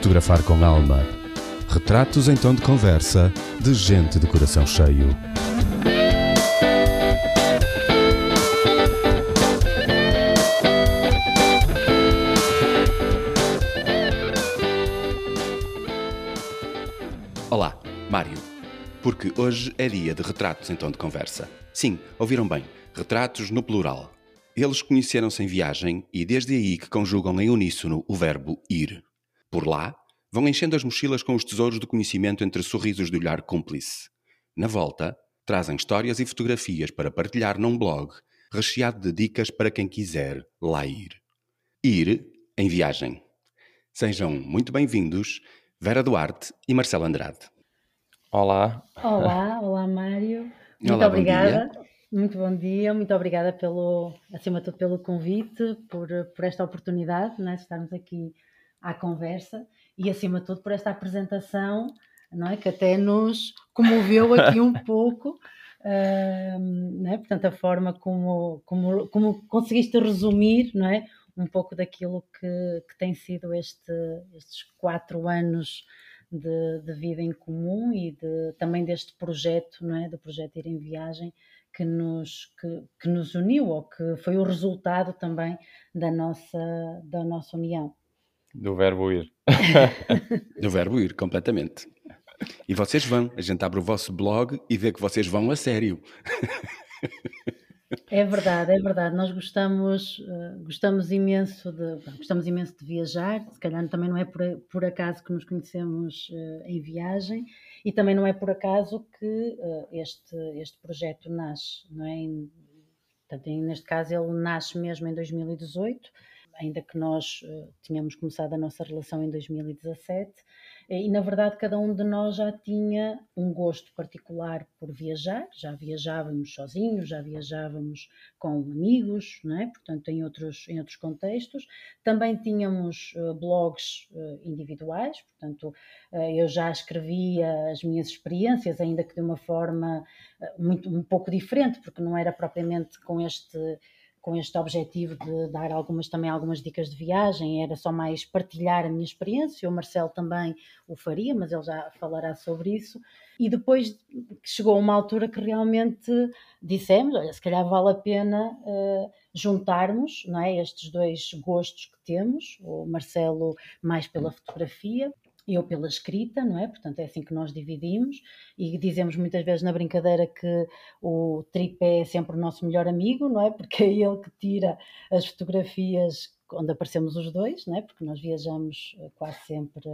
Fotografar com alma. Retratos em tom de conversa de gente de coração cheio. Olá, Mário. Porque hoje é dia de retratos em tom de conversa. Sim, ouviram bem, retratos no plural. Eles conheceram-se em viagem e desde aí que conjugam em uníssono o verbo ir. Por lá, vão enchendo as mochilas com os tesouros do conhecimento entre sorrisos de olhar cúmplice. Na volta, trazem histórias e fotografias para partilhar num blog, recheado de dicas para quem quiser lá ir. Ir em viagem. Sejam muito bem-vindos, Vera Duarte e Marcelo Andrade. Olá. Olá, olá Mário. Muito Olá, bom obrigada. dia. Muito bom dia, muito obrigada pelo, acima de tudo, pelo convite, por, por esta oportunidade né, de estarmos aqui à conversa e, acima de tudo, por esta apresentação não é, que até nos comoveu aqui um pouco. ahm, né, portanto, a forma como, como, como conseguiste resumir não é, um pouco daquilo que, que tem sido este, estes quatro anos de, de vida em comum e de, também deste projeto, não é, do projeto Ir em Viagem, que nos, que, que nos uniu, ou que foi o resultado também da nossa, da nossa união. Do verbo ir. Do verbo ir, completamente. E vocês vão, a gente abre o vosso blog e vê que vocês vão a sério. É verdade, é verdade. Nós gostamos, eh, gostamos imenso de, gostamos imenso de viajar. Se calhar também não é por, por acaso que nos conhecemos eh, em viagem e também não é por acaso que eh, este, este projeto nasce, não é? Portanto, em- neste caso ele nasce mesmo em 2018, ainda que nós eh, tínhamos começado a nossa relação em 2017. E, na verdade, cada um de nós já tinha um gosto particular por viajar, já viajávamos sozinhos, já viajávamos com amigos, não é? portanto, em outros, em outros contextos. Também tínhamos eh, blogs eh, individuais, portanto, eh, eu já escrevia as minhas experiências, ainda que de uma forma eh, muito, um pouco diferente, porque não era propriamente com este com este objetivo de dar algumas também algumas dicas de viagem, era só mais partilhar a minha experiência, o Marcelo também o faria, mas ele já falará sobre isso. E depois chegou uma altura que realmente dissemos, olha, se calhar vale a pena eh, juntarmos não é, estes dois gostos que temos, o Marcelo mais pela fotografia, eu pela escrita, não é? Portanto, é assim que nós dividimos e dizemos muitas vezes na brincadeira que o tripé é sempre o nosso melhor amigo, não é? Porque é ele que tira as fotografias onde aparecemos os dois, não é? Porque nós viajamos eh, quase sempre,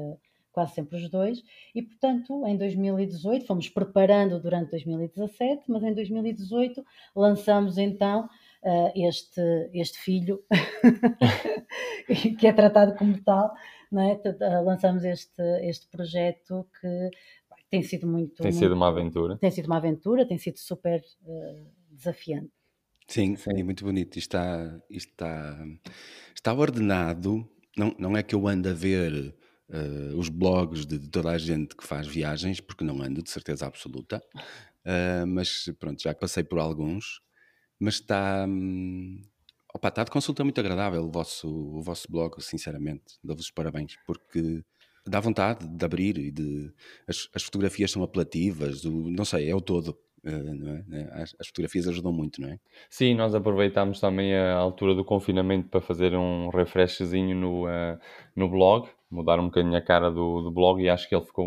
quase sempre os dois. E, portanto, em 2018, fomos preparando durante 2017, mas em 2018 lançamos então eh, este, este filho, que é tratado como tal, é? Eh, Lançamos este, este projeto que tem sido muito. Tem sido uma aventura. tem sido uma aventura, tem sido super eh, desafiante. Sim, Sim. é muito bonito. Isto está, isto está, está ordenado. Não, não é que eu ando a ver eh, os blogs de, de toda a gente que faz viagens, porque não ando, de certeza absoluta. Eh, mas pronto, já passei por alguns. Mas está, hum, opa, está de consulta muito agradável o vosso, o vosso blog, sinceramente. Dou-vos os parabéns, porque dá vontade de abrir e de. As, as fotografias são apelativas, não sei, é o todo. eh, é? As, as fotografias ajudam muito, não é? Sim, nós aproveitámos também a altura do confinamento para fazer um refreshzinho no, eh, no blog, mudar um bocadinho a cara do, do blog e acho que ele ficou,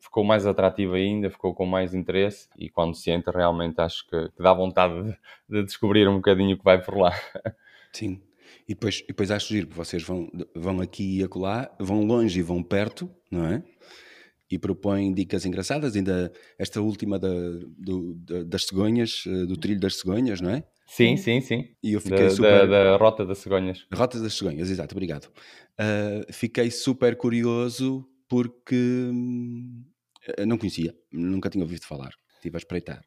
ficou mais atrativo ainda, ficou com mais interesse e quando se entra realmente acho que, que dá vontade de, de descobrir um bocadinho o que vai por lá. Sim. E depois, e depois acho giro que vocês vão, vão aqui e acolá, vão longe e vão perto, não é? E propõem dicas engraçadas, ainda esta última da, do- da- das cegonhas, eh, do trilho das cegonhas, não é? Sim, sim, sim. E eu fiquei Da, super... da, da Rota das Cegonhas. Rotas das cegonhas, exato, obrigado. Ah, fiquei super curioso porque hum, eu não conhecia, nunca tinha ouvido falar. Estive a espreitar.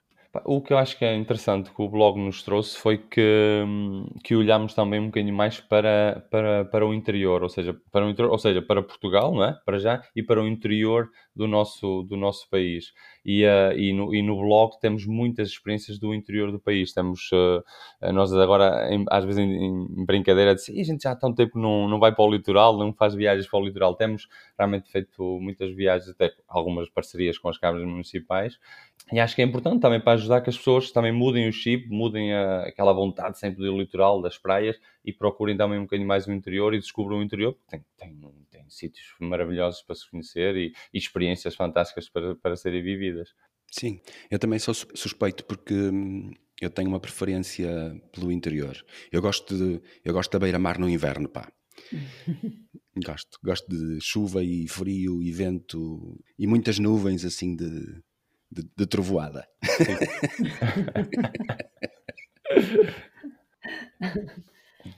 O que eu acho que é interessante que o blog nos trouxe foi que, hum, que olhámos também um bocadinho mais para, para, para o interior, ou seja, para o interior, ou seja, para Portugal, não é? Para já, e para o interior do nosso, do nosso país. e, uh, e, no, e no blog temos muitas experiências do interior do país. Temos, uh, nós agora, em, às vezes em, em brincadeira, dizemos, a gente já há tanto tempo não, não vai para o litoral, não faz viagens para o litoral. Temos realmente feito muitas viagens, até algumas parcerias com as câmaras municipais, e acho que é importante também para ajudar que as pessoas também mudem o chip, mudem a, aquela vontade sempre do litoral, das praias e procurem também um bocadinho mais o interior e descubram o interior, porque tem, tem, tem sítios maravilhosos para se conhecer e, e experiências fantásticas para, para serem vividas. Sim, eu também sou suspeito porque hum, eu tenho uma preferência pelo interior. Eu gosto, de, eu gosto da beira-mar no inverno, pá. gosto, gosto de chuva e frio e vento e muitas nuvens assim de de, de trovoada.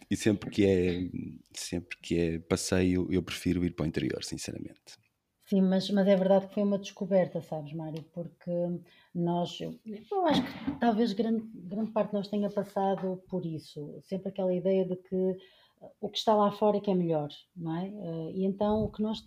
e sempre que é sempre que é passeio eu prefiro ir para o interior sinceramente. Sim mas mas é verdade que foi uma descoberta sabes Mário? Porque nós eu, acho que talvez grande grande parte de nós tenha passado por isso. Sempre aquela ideia de que o que está lá fora é que é melhor não é? Eh, e então o que nós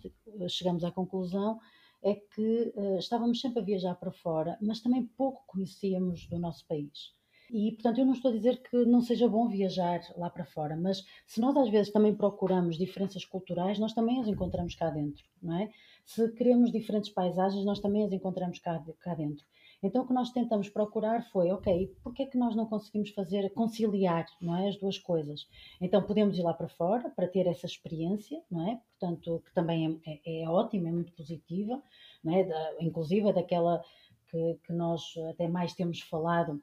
chegamos à conclusão é que uh, estávamos sempre a viajar para fora, mas também pouco conhecíamos do nosso país. E, portanto, eu não estou a dizer que não seja bom viajar lá para fora, mas se nós às vezes também procuramos diferenças culturais, nós também as encontramos cá dentro, não é? Se queremos diferentes paisagens, nós também as encontramos cá, cá dentro. Então o que nós tentamos procurar foi, ok, porque é que nós não conseguimos fazer, conciliar, não é, as duas coisas? Então podemos ir lá para fora para ter essa experiência, não é? Portanto, que também é, é, é ótima, é muito positiva, não é? Da, inclusive daquela que, que nós até mais temos falado,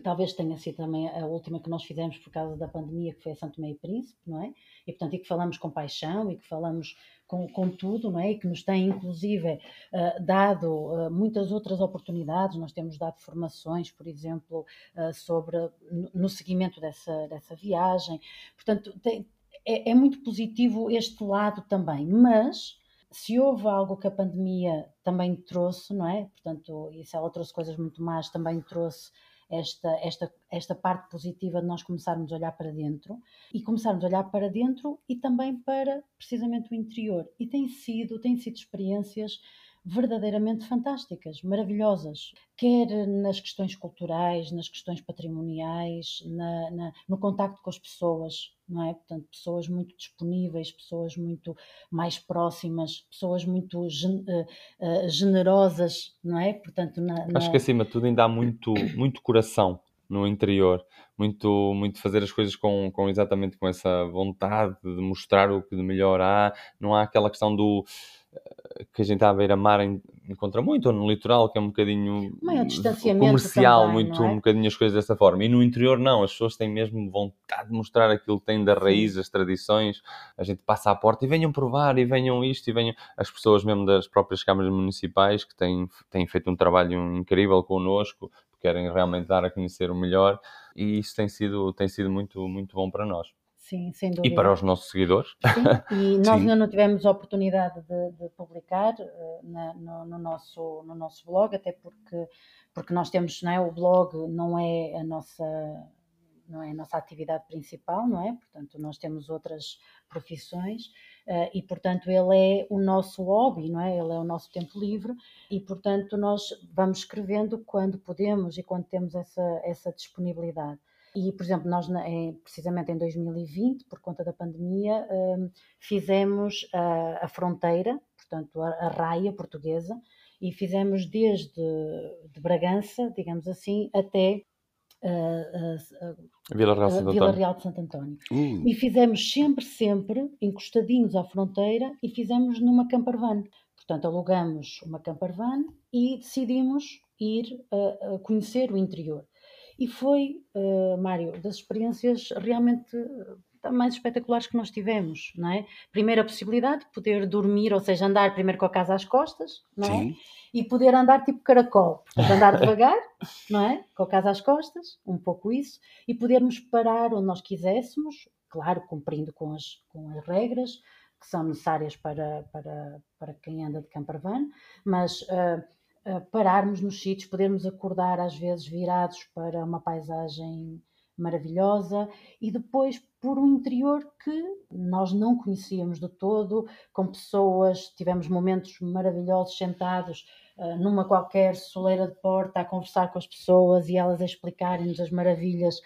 talvez tenha sido também a última que nós fizemos por causa da pandemia, que foi a Santo Meio Príncipe, não é? E portanto, e que falamos com paixão e que falamos com, com tudo, não é? E que nos tem inclusive uh, dado uh, muitas outras oportunidades. Nós temos dado formações, por exemplo, uh, sobre no, no seguimento dessa, dessa viagem. Portanto, tem, é, é muito positivo este lado também, mas se houve algo que a pandemia também trouxe, não é? Portanto, e se ela trouxe coisas muito más, também trouxe esta, esta, esta parte positiva de nós começarmos a olhar para dentro e começarmos a olhar para dentro e também para precisamente o interior. E tem sido, tem sido experiências verdadeiramente fantásticas, maravilhosas, quer nas questões culturais, nas questões patrimoniais, na, na, no contacto com as pessoas, não é? Portanto, pessoas muito disponíveis, pessoas muito mais próximas, pessoas muito gen, uh, uh, generosas, não é? Portanto, na, na... acho que acima de tudo ainda há muito, muito coração no interior, muito, muito fazer as coisas com, com exatamente com essa vontade de mostrar o que de melhor há, não há aquela questão do que a gente à beira-mar encontra muito, ou no litoral, que é um bocadinho comercial, também, muito, é? um bocadinho as coisas dessa forma. E no interior, não, as pessoas têm mesmo vontade de mostrar aquilo que têm da raiz, as tradições. A gente passa à porta e venham provar, e venham isto, e venham. As pessoas mesmo das próprias câmaras municipais que têm, têm feito um trabalho incrível connosco, querem realmente dar a conhecer o melhor, e isso tem sido, tem sido muito, muito bom para nós. Sim, sem dúvida. E para os nossos seguidores. Sim, e nós ainda não tivemos a oportunidade de, de publicar uh, na, no, no, nosso, no nosso blog, até porque, porque nós temos, não é, o blog não é a nossa não é a nossa atividade principal, não é? Portanto, nós temos outras profissões uh, e, portanto, ele é o nosso hobby, não é? Ele é o nosso tempo livre e, portanto, nós vamos escrevendo quando podemos e quando temos essa, essa disponibilidade. E, por exemplo, nós, precisamente em 2020, por conta da pandemia, hum, fizemos a, a fronteira, portanto, a, a raia portuguesa, e fizemos desde de Bragança, digamos assim, até uh, uh, Vila, Real, uh, Vila Real de Santo António. E fizemos sempre, sempre encostadinhos à fronteira e fizemos numa campervan. Portanto, alugamos uma campervan e decidimos ir conhecer o interior. E foi, uh, Mário, das experiências realmente eh, mais espetaculares que nós tivemos, não é? Primeiro a possibilidade de poder dormir, ou seja, andar primeiro com a casa às costas, não é? Sim. E poder andar tipo caracol, portanto, andar devagar, não é? Com a casa às costas, um pouco isso, e podermos parar onde nós quiséssemos, claro, cumprindo com as, com as regras que são necessárias para, para, para quem anda de campervan, mas uh, pararmos nos sítios, podermos acordar às vezes virados para uma paisagem maravilhosa e depois por um interior que nós não conhecíamos de todo, com pessoas, tivemos momentos maravilhosos sentados uh, numa qualquer soleira de porta a conversar com as pessoas e elas a explicarem-nos as maravilhas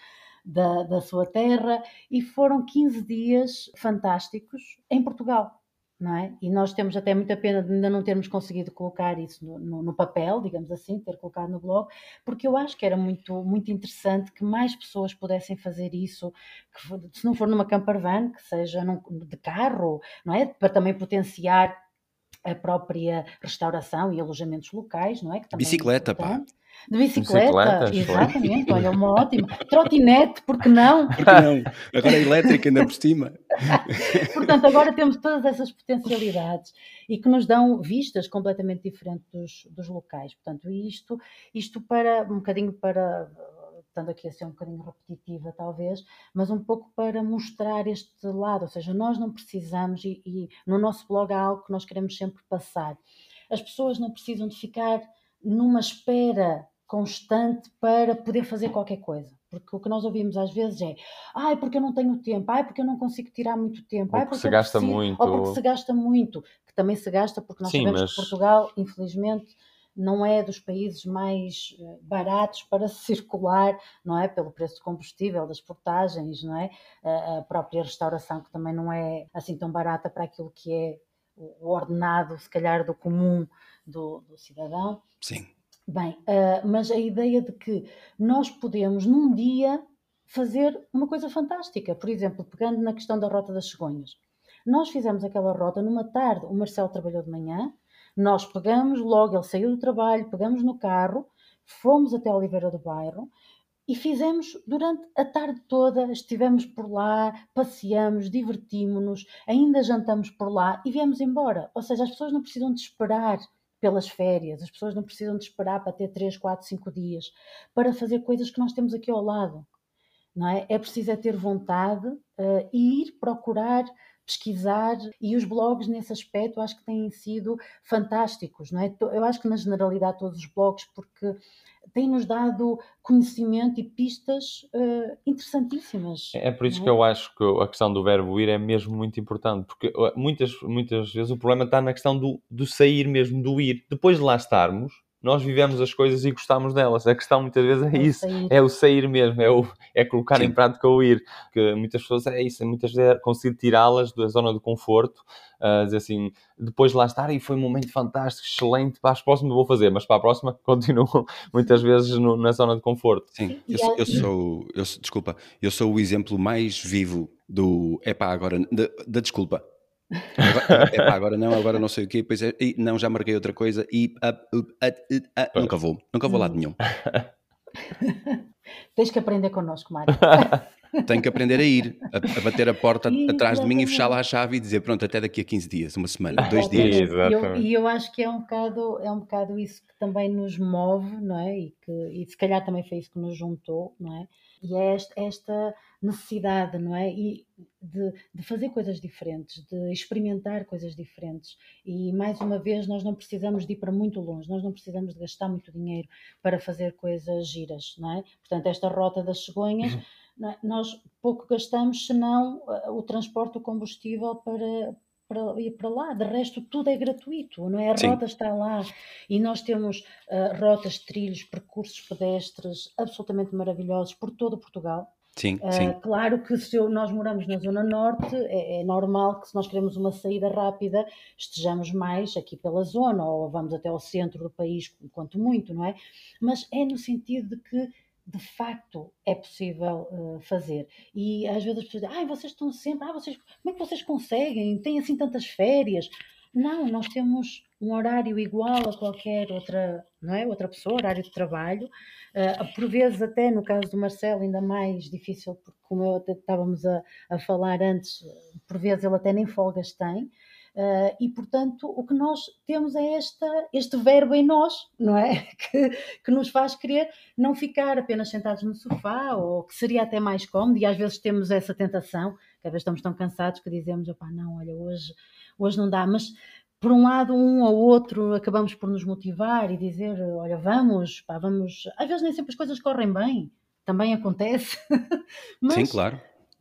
da, da sua terra e foram 15 dias fantásticos em Portugal. Não É? E nós temos até muita pena de ainda não termos conseguido colocar isso no, no, no, papel, digamos assim, ter colocado no blog, porque eu acho que era muito, muito interessante que mais pessoas pudessem fazer isso, que, se não for numa camper van, que seja num, de carro, não é? Para também potenciar a própria restauração e alojamentos locais, não é? Que é Bicicleta, é pá. De bicicleta, exatamente, olha, uma ótima. Trotinete, porque não? Porque não? Agora é elétrica ainda por cima. Portanto, agora temos todas essas potencialidades e que nos dão vistas completamente diferentes dos, dos locais. Portanto, isto, isto para um bocadinho para estando aqui a ser um bocadinho repetitiva talvez, mas um pouco para mostrar este lado, ou seja, nós não precisamos, e, e, no nosso blog há algo que nós queremos sempre passar, as pessoas não precisam de ficar numa espera constante para poder fazer qualquer coisa. Porque o que nós ouvimos às vezes é ai, porque eu não tenho tempo, ai, porque eu não consigo tirar muito tempo, ou ai, porque se gasta preciso, muito. Ou porque se gasta muito, que também se gasta, porque nós Sim, sabemos mas... que Portugal, infelizmente, não é dos países mais eh, baratos para circular, não é? Pelo preço de combustível, das portagens, não é? A própria restauração, que também não é assim tão barata para aquilo que é o ordenado, se calhar, do comum do, do cidadão. Sim. Bem, uh, mas a ideia de que nós podemos, num dia, fazer uma coisa fantástica. Por exemplo, pegando na questão da Rota das Cegonhas. Nós fizemos aquela rota numa tarde, o Marcelo trabalhou de manhã, nós pegamos logo, ele saiu do trabalho, pegamos no carro, fomos até Oliveira do Bairro e fizemos durante a tarde toda, estivemos por lá, passeamos, divertimos-nos, ainda jantamos por lá e viemos embora. Ou seja, as pessoas não precisam de esperar pelas férias, as pessoas não precisam de esperar para ter 3, 4, 5 dias para fazer coisas que nós temos aqui ao lado. Não é? é preciso é ter vontade uh, e ir procurar pesquisar e os blogs nesse aspecto acho que têm sido fantásticos, não é? Eu acho que na generalidade todos os blogs porque têm-nos dado conhecimento e pistas uh, interessantíssimas. É por isso é? que eu acho que a questão do verbo ir é mesmo muito importante, porque eh, muitas, muitas vezes o problema está na questão do, do sair mesmo, do ir. Depois de lá estarmos, nós vivemos as coisas e gostamos delas. A questão muitas vezes é, é isso, é o sair mesmo, é, o, é colocar Sim. em prática o ir. Que muitas pessoas é isso, muitas vezes é conseguir tirá-las da zona de conforto, uh, dizer assim, depois de lá estar e foi um momento fantástico, excelente, para as próximas vou fazer, mas para a próxima continuo muitas vezes no, na zona de conforto. Sim, eu, sou, eu sou, eu sou, desculpa, eu sou o exemplo mais vivo do é pá, agora, da desculpa Agora, epá, agora não, agora não sei o quê, depois é, e, não, já marquei outra coisa e nunca vou, nunca vou lá de nenhum. Tens que aprender connosco, Mário. Tenho que aprender a ir, a, a bater a porta atrás de mim e fechar lá a chave e dizer pronto, até daqui a 15 dias, uma semana, dois dias. E eu, e eu acho que é um, bocado, é um bocado isso que também nos move, não é? E, que, e se calhar também foi isso que nos juntou, não é? E é esta, esta necessidade, não é? E de, de, fazer coisas diferentes, de experimentar coisas diferentes. E mais uma vez, nós não precisamos de ir para muito longe, nós não precisamos de gastar muito dinheiro para fazer coisas giras, não é? Portanto, esta rota das cegonhas. É? Nós pouco gastamos, senão eh, o transporte, o combustível para, para ir para lá. De resto, tudo é gratuito, não é? A Sim. rota está lá e nós temos uh, rotas, trilhos, percursos pedestres absolutamente maravilhosos por todo Portugal. Sim, uh, sim. Claro que se eu, nós moramos na Zona Norte, é, é, normal que se nós queremos uma saída rápida, estejamos mais aqui pela zona ou vamos até ao centro do país, quanto muito, não é? Mas é no sentido de que de facto é possível uh, fazer. E às vezes as pessoas dizem, ah, vocês estão sempre, ah, vocês, como é que vocês conseguem? Têm assim tantas férias? Não, nós temos um horário igual a qualquer outra, não é? outra pessoa, horário de trabalho. Uh, por vezes, até no caso do Marcelo, ainda mais difícil, porque como eu, estávamos a, a falar antes, por vezes ele até nem folgas tem. Uh, e, portanto, o que nós temos é esta, este verbo em nós, não é? Que, que nos faz querer não ficar apenas sentados no sofá, ou que seria até mais cómodo, e às vezes temos essa tentação, que às vezes estamos tão cansados que dizemos, opá, não, olha, hoje, hoje não dá, mas por um lado, um ou outro acabamos por nos motivar e dizer, olha, vamos, pá, vamos. Às vezes nem sempre as coisas correm bem, também acontece. Mas Sim, claro.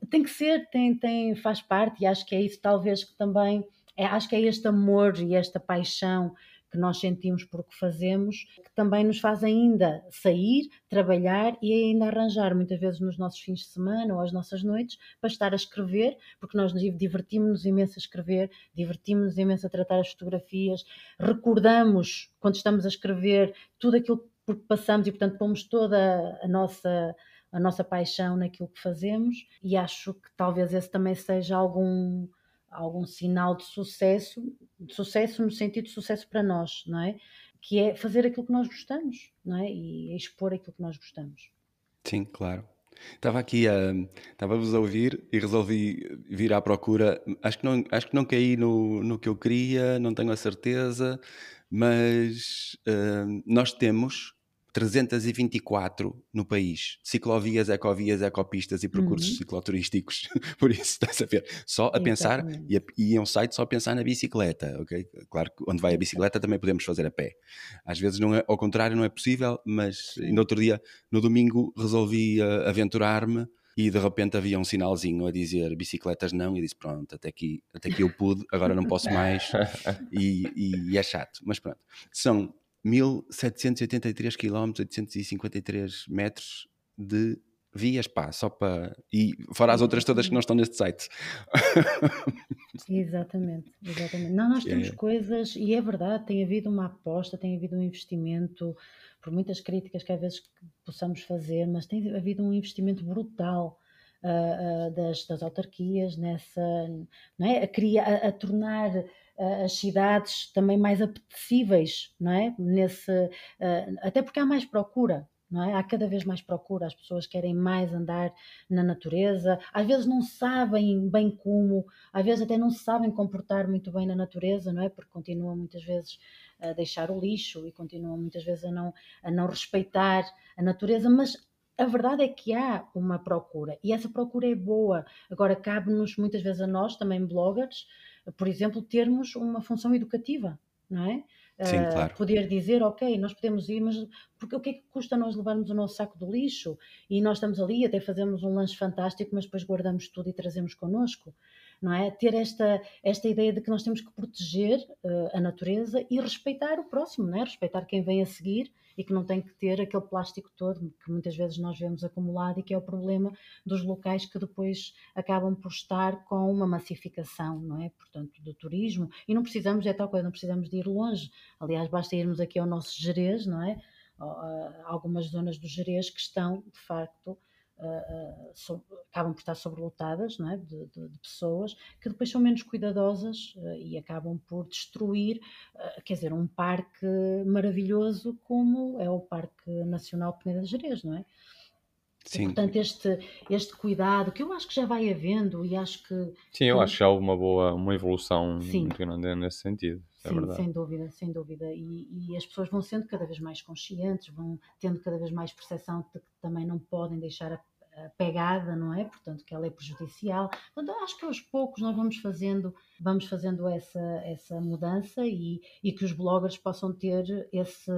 Tem que ser, tem, tem, faz parte, e acho que é isso talvez que também é, acho que é este amor e esta paixão que nós sentimos por que fazemos, que também nos faz ainda sair, trabalhar e ainda arranjar, muitas vezes nos nossos fins de semana ou às nossas noites, para estar a escrever, porque nós divertimos-nos imenso a escrever, divertimos-nos imenso a tratar as fotografias, recordamos, quando estamos a escrever, tudo aquilo por que passamos e, portanto, pomos toda a nossa a nossa paixão naquilo que fazemos e acho que talvez esse também seja algum algum sinal de sucesso, de sucesso no sentido de sucesso para nós, não é? Que é fazer aquilo que nós gostamos, não é? E expor aquilo que nós gostamos. Sim, claro. Estava aqui a estava-vos a ouvir e resolvi vir à procura. Acho que não, acho que não caí no, no que eu queria, não tenho a certeza, mas uh, nós temos 324 no país. Ciclovias, ecovias, ecopistas e percursos uhum. cicloturísticos. Por isso, estás a ver? Só a pensar, e, a, e é um site só a pensar na bicicleta, ok? Claro que onde vai a bicicleta também podemos fazer a pé. Às vezes, não é, ao contrário, não é possível, mas no outro dia, no domingo, resolvi uh, aventurar-me e de repente havia um sinalzinho a dizer bicicletas não, e disse pronto, até aqui, até aqui eu pude, agora não posso mais, e, e, e é chato, mas pronto. São 1783 km, 853 metros de vias, pá, só para. E fora as outras todas que não estão neste site. exatamente, exatamente. Não, nós temos é. coisas, e é verdade, tem havido uma aposta, tem havido um investimento, por muitas críticas que às vezes possamos fazer, mas tem havido um investimento brutal. Uh, uh, das, das autarquias nessa, não é? a, criar, a, a tornar as cidades também mais apetecíveis, não é? Nesse, até porque há mais procura, não é? Há cada vez mais procura, as pessoas querem mais andar na natureza, às vezes não sabem bem como, às vezes até não sabem comportar muito bem na natureza, não é? Porque continuam muitas vezes a deixar o lixo e continuam muitas vezes a não, a não respeitar a natureza, mas a verdade é que há uma procura e essa procura é boa. Agora, cabe-nos muitas vezes a nós, também bloggers, por exemplo, termos uma função educativa, não é? Sim, uh, claro. Poder dizer, ok, nós podemos ir, mas porque o que é que custa nós levarmos o nosso saco de lixo e nós estamos ali, até fazemos um lanche fantástico, mas depois guardamos tudo e trazemos connosco? Não é? Ter esta, esta ideia de que nós temos que proteger uh, a natureza e respeitar o próximo, não é? Respeitar quem vem a seguir e que não tem que ter aquele plástico todo que muitas vezes nós vemos acumulado e que é o problema dos locais que depois acabam por estar com uma massificação, não é? Portanto, do turismo. E não precisamos, é tal coisa, não precisamos de ir longe. Aliás, basta irmos aqui ao nosso Jerez, não é? Algumas zonas do Jerez que estão, de facto, Uh, so, acabam por estar sobrelotadas é? de, de, de, pessoas que depois são menos cuidadosas uh, e acabam por destruir, uh, quer dizer, um parque maravilhoso como é o Parque Nacional Peneda de Jerez, não é? Sim. E, portanto, este, este cuidado que eu acho que já vai havendo e acho que. Sim, eu acho que há uma boa uma evolução Sim. muito grande nesse sentido. É Sim, verdade. sem dúvida, sem dúvida. E, e, as pessoas vão sendo cada vez mais conscientes, vão tendo cada vez mais percepção de que também não podem deixar a pegada, não é? Portanto, que ela é prejudicial. Portanto, acho que aos poucos nós vamos fazendo, vamos fazendo essa, essa mudança e, e que os bloggers possam ter esse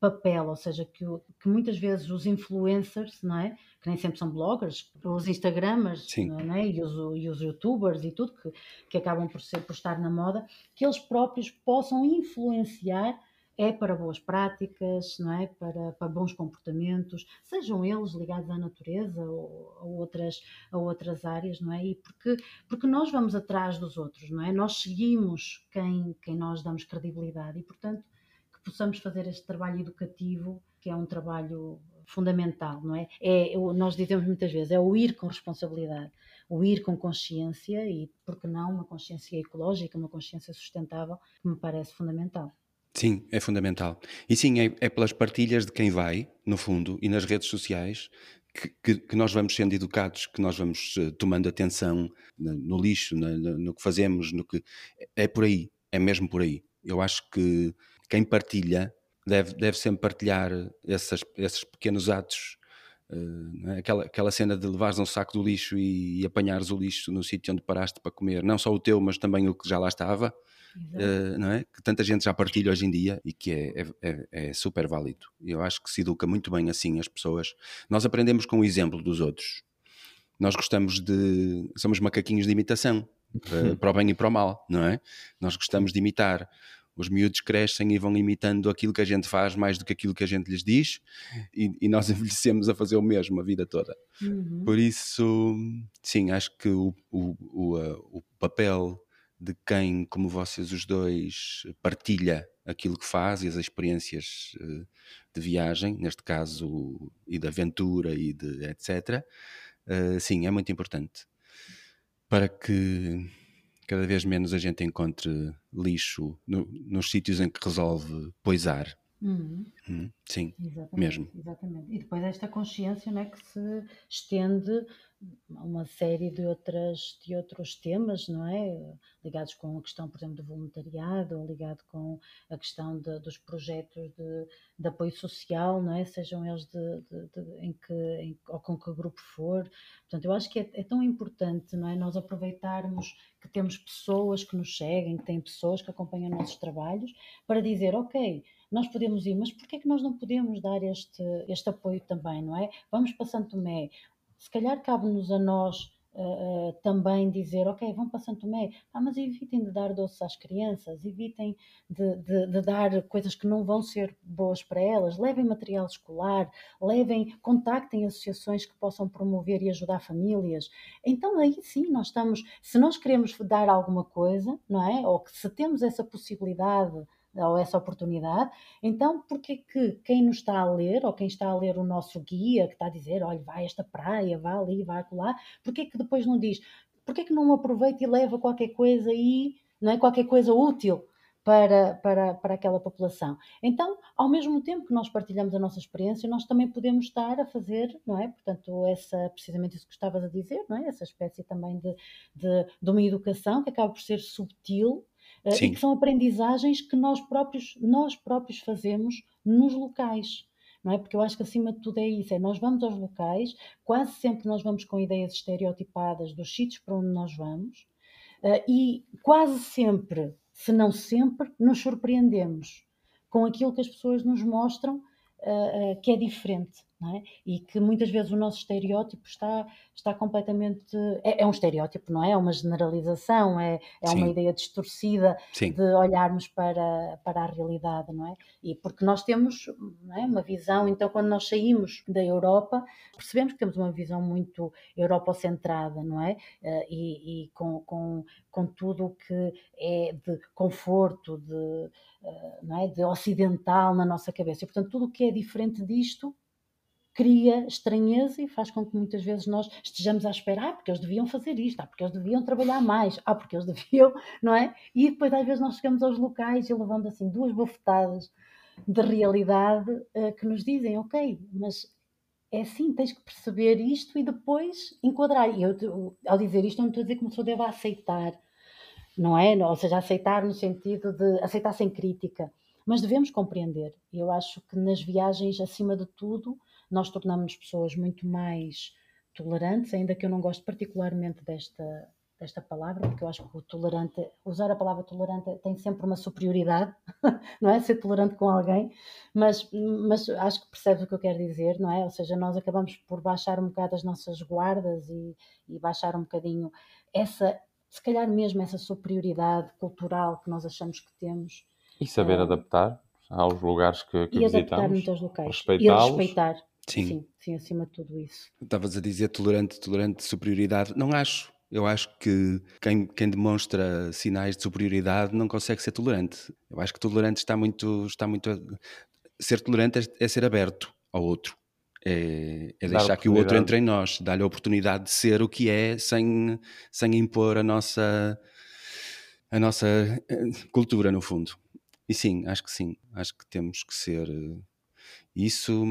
papel, ou seja, que, que muitas vezes os influencers, não é? Que nem sempre são bloggers, os Instagramers não é? e, os, e os youtubers e tudo que, que acabam por, ser, por estar na moda, que eles próprios possam influenciar é para boas práticas, não é? Para, para bons comportamentos, sejam eles ligados à natureza ou a outras, a outras áreas, não é? E porque, porque nós vamos atrás dos outros, não é? Nós seguimos quem, quem nós damos credibilidade e, portanto, que possamos fazer este trabalho educativo, que é um trabalho fundamental, não é? é nós dizemos muitas vezes, é o ir com responsabilidade, o ir com consciência e, por que não, uma consciência ecológica, uma consciência sustentável, que me parece fundamental. Sim, é fundamental. E sim, é, é pelas partilhas de quem vai, no fundo, e nas redes sociais, que, que, que, nós vamos sendo educados, que nós vamos uh, tomando atenção no, no lixo, no, no, que fazemos, no que é por aí, é mesmo por aí. Eu acho que quem partilha deve, deve sempre partilhar essas, esses pequenos atos. Uh, é? aquela, aquela cena de levares um saco do lixo e, e apanhares o lixo no sítio onde paraste para comer, não só o teu, mas também o que já lá estava uh, não é? que tanta gente já partilha hoje em dia e que é, é, é, é, super válido. Eu acho que se educa muito bem assim as pessoas. Nós aprendemos com o exemplo dos outros. Nós gostamos de. somos macaquinhos de imitação, para, para o bem e para o mal, não é? Nós gostamos de imitar Os miúdos crescem e vão imitando aquilo que a gente faz mais do que aquilo que a gente lhes diz, e, e nós envelhecemos a fazer o mesmo a vida toda. Uhum. Por isso, sim, acho que o, o, o, o papel de quem, como vocês os dois, partilha aquilo que faz e as experiências eh, de viagem, neste caso, e de aventura e de etc. Uh, sim, é muito importante para que cada vez menos a gente encontre lixo no, nos sítios em que resolve poisar. Uhum. Uhum, sim, exatamente, mesmo. Exatamente. E depois esta consciência né, que se estende uma série de, outras, de outros temas, não é? Ligados com a questão, por exemplo, do voluntariado, ou ligado com a questão de, dos projetos de, de, apoio social, não é? Sejam eles de, de em que, em, ou com que grupo for. Portanto, eu acho que é, é, tão importante, não é? Nós aproveitarmos que temos pessoas que nos seguem, que têm pessoas que acompanham nossos trabalhos, para dizer, ok, nós podemos ir, mas porquê é que nós não podemos dar este, este apoio também, não é? Vamos para Santo Tomé, se calhar cabe-nos a nós uh, uh, também dizer, ok, vão para Santo Tomé, ah, mas evitem de dar doces às crianças, evitem de, de, de, dar coisas que não vão ser boas para elas, levem material escolar, levem, contactem associações que possam promover e ajudar famílias. Então aí sim nós estamos, se nós queremos dar alguma coisa, não é? Ou que se temos essa possibilidade ou essa oportunidade, então porque que quem nos está a ler, ou quem está a ler o nosso guia, que está a dizer, olha, vai a esta praia, vai ali, vai lá, porque que depois não diz, porque que não aproveita e leva qualquer coisa aí, não é, qualquer coisa útil para, para, para aquela população. Então, ao mesmo tempo que nós partilhamos a nossa experiência, nós também podemos estar a fazer, não é? Portanto, essa, precisamente isso que estavas a dizer, não é? Essa espécie também de, de, de uma educação que acaba por ser subtil, Sim. e que são aprendizagens que nós próprios, nós próprios fazemos nos locais. Não é? Porque eu acho que acima de tudo é isso, é nós vamos aos locais, quase sempre nós vamos com ideias estereotipadas dos sítios para onde nós vamos, uh, e quase sempre, se não sempre, nos surpreendemos com aquilo que as pessoas nos mostram uh, que é diferente é? e que muitas vezes o nosso estereótipo está, está completamente. É, é um estereótipo, não é? É uma generalização, é, é uma ideia distorcida Sim. de olharmos para, para a realidade, não é? E porque nós temos é? uma visão, então, quando nós saímos da Europa, percebemos que temos uma visão muito europocentrada, não é? Eh, e, e com, com, com tudo o que é de conforto, de, eh, não é? de ocidental na nossa cabeça. E, portanto, tudo o que é diferente disto cria estranheza e faz com que muitas vezes nós estejamos à espera, ah, porque eles deviam fazer isto, ah, porque eles deviam trabalhar mais, ah, porque eles deviam, não é? E depois às vezes nós chegamos aos locais e levando assim duas bofetadas de realidade uh, que nos dizem, ok, mas é assim, tens que perceber isto e depois enquadrar. E eu, ao dizer isto, não estou a dizer que uma pessoa deve aceitar, não é? Ou seja, aceitar no sentido de aceitar sem crítica, mas devemos compreender. Eu acho que nas viagens, acima de tudo, nós tornamos-nos pessoas muito mais tolerantes, ainda que eu não goste particularmente desta, desta palavra, porque eu acho que o tolerante, usar a palavra tolerante tem sempre uma superioridade, não é? Ser tolerante com alguém, mas, mas acho que percebes o que eu quero dizer, não é? Ou seja, nós acabamos por baixar um bocado as nossas guardas e, e baixar um bocadinho essa, se calhar mesmo essa superioridade cultural que nós achamos que temos. E saber uh, adaptar aos lugares que, que e visitamos. adaptar-nos aos locais. Respeitá-los. E respeitar Sim. sim, sim, acima de tudo isso. Estavas a dizer tolerante, tolerante de superioridade. Não acho. Eu acho que quem, quem, demonstra sinais de superioridade não consegue ser tolerante. Eu acho que tolerante está muito. Está muito a... Ser tolerante é, é, ser aberto ao outro. É, é deixar que o outro entre em nós, dar-lhe a oportunidade de ser o que é sem, sem impor a nossa, a nossa eh, cultura, no fundo. E sim, acho que sim. Acho que temos que ser. Eh, isso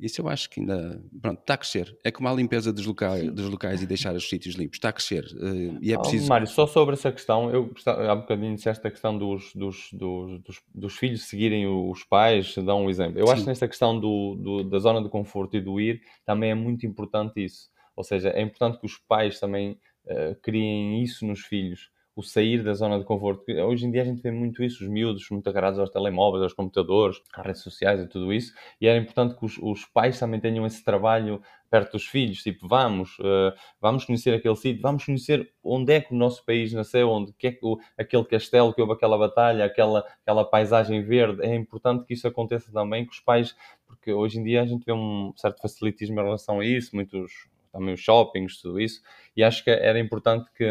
isso eu acho que ainda. Pronto, está a crescer. É como a limpeza dos locais, dos locais e deixar os sítios limpos. Está a crescer. Uh, e é preciso. Oh, Mário, só sobre essa questão, eu há um bocadinho disseste a questão dos, dos, dos, dos, dos filhos seguirem os pais, dão um exemplo. Eu Sim. acho que nesta questão do, do, da zona de conforto e do ir também é muito importante isso. Ou seja, é importante que os pais também uh, criem isso nos filhos o sair da zona de conforto. Hoje em dia a gente vê muito isso, os miúdos muito agarrados aos telemóveis, aos computadores, às redes sociais e tudo isso, e era importante que os, os pais também tenham esse trabalho perto dos filhos, tipo, vamos, uh, vamos conhecer aquele sítio, vamos conhecer onde é que o nosso país nasceu, onde que é que o, aquele castelo que houve aquela batalha, aquela, aquela paisagem verde, é importante que isso aconteça também, que os pais, porque hoje em dia a gente vê um certo facilitismo em relação a isso, muitos também os shoppings, tudo isso, e acho que era importante que,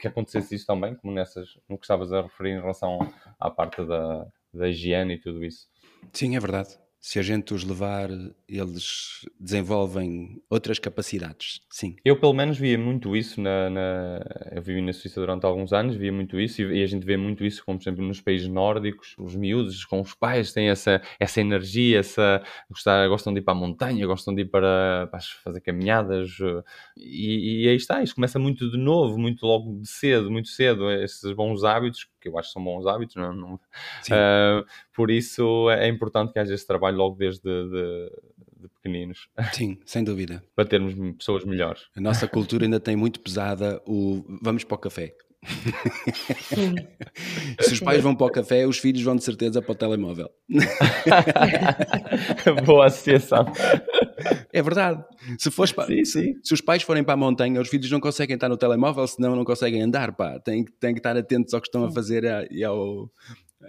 que acontecesse isso também, como nessas, no que estavas a referir em relação à parte da, da higiene e tudo isso. Sim, é verdade se a gente os levar, eles desenvolvem outras capacidades, sim. Eu, pelo menos, via muito isso na, na... Eu vivi na Suíça durante alguns anos, via muito isso, e a gente vê muito isso, como, por exemplo, nos países nórdicos, os miúdos com os pais têm essa, essa energia, essa... Gostar, gostam de ir para a montanha, gostam de ir para, para fazer caminhadas, e, e aí está, isso começa muito de novo, muito logo de cedo, muito cedo, esses bons hábitos que eu acho que são bons hábitos, não, é? não uh, por isso é importante que haja esse trabalho logo desde de, de pequeninos. Sim, sem dúvida. para termos pessoas melhores. A nossa cultura ainda tem muito pesada o vamos para o café. Sim. Se os pais vão para o café, os filhos vão de certeza para o telemóvel. Boa associação. É verdade. Se, fores para, sim, sim. se os pais forem para a montanha, os filhos não conseguem estar no telemóvel, senão não conseguem andar. Pá. Têm, têm que estar atentos ao que estão a fazer e ao,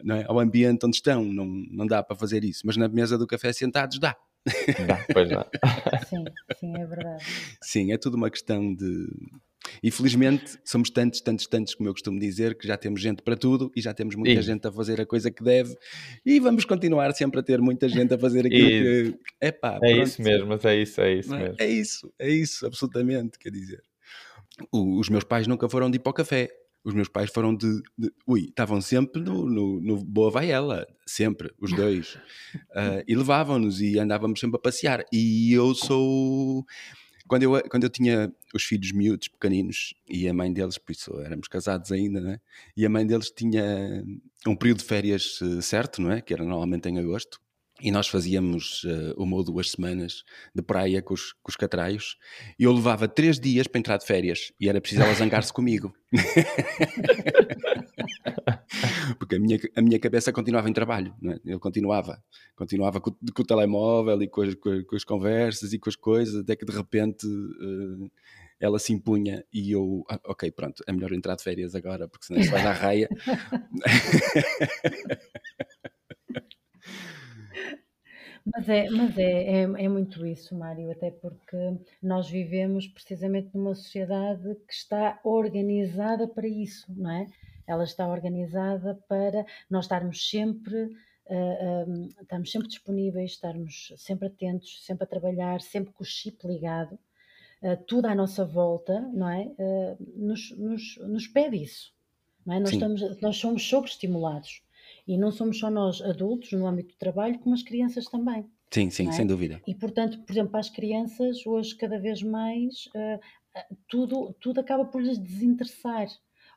é? ao ambiente onde estão. Não, não dá para fazer isso. Mas na mesa do café sentados dá. Dá, pois dá. Sim, sim, é verdade. Sim, é tudo uma questão de e felizmente somos tantos, tantos, tantos, como eu costumo dizer, que já temos gente para tudo e já temos muita gente a fazer a coisa que deve e vamos continuar sempre a ter muita gente a fazer aquilo e... que. Epá, é pronto. isso mesmo, é isso, é isso é? mesmo. É isso, é isso, absolutamente, quer dizer. O, os meus pais nunca foram de ir para o café. Os meus pais foram de. de ui, estavam sempre no, no, no Boa Vaiela, sempre, os dois. uh, e levavam-nos e andávamos sempre a passear. E eu sou quando eu, quando eu tinha os filhos miúdos, pequeninos, e a mãe deles, por isso éramos casados ainda, né? e a mãe deles tinha um período de férias uh, certo, não é? Que era normalmente em agosto, e nós fazíamos uh, uma ou duas semanas de praia com os, com os catraios, e eu levava três dias para entrar de férias, e era preciso ela zangar-se comigo. Porque a minha, a minha cabeça continuava em trabalho, não é? eu continuava, continuava com, com o telemóvel e com as, com as, conversas e com as coisas, até que de repente uh, ela se impunha e eu, ah, ok, pronto, é melhor entrar de férias agora, porque senão isso vai dar raia. Mas é, mas é, é, é, muito isso, Mário, até porque nós vivemos precisamente numa sociedade que está organizada para isso, não é? Ela está organizada para nós estarmos sempre, uh, eh, um, eh, estarmos sempre disponíveis, estarmos sempre atentos, sempre a trabalhar, sempre com o chip ligado. Uh, tudo à nossa volta, não é? Uh, nos, nos, nos pede isso, não é? Nós, estamos, nós somos sobreestimulados. E não somos só nós adultos no âmbito do trabalho, como as crianças também. Sim, sim, é? sem dúvida. E portanto, por exemplo, para as crianças, hoje cada vez mais, uh, tudo, tudo acaba por lhes desinteressar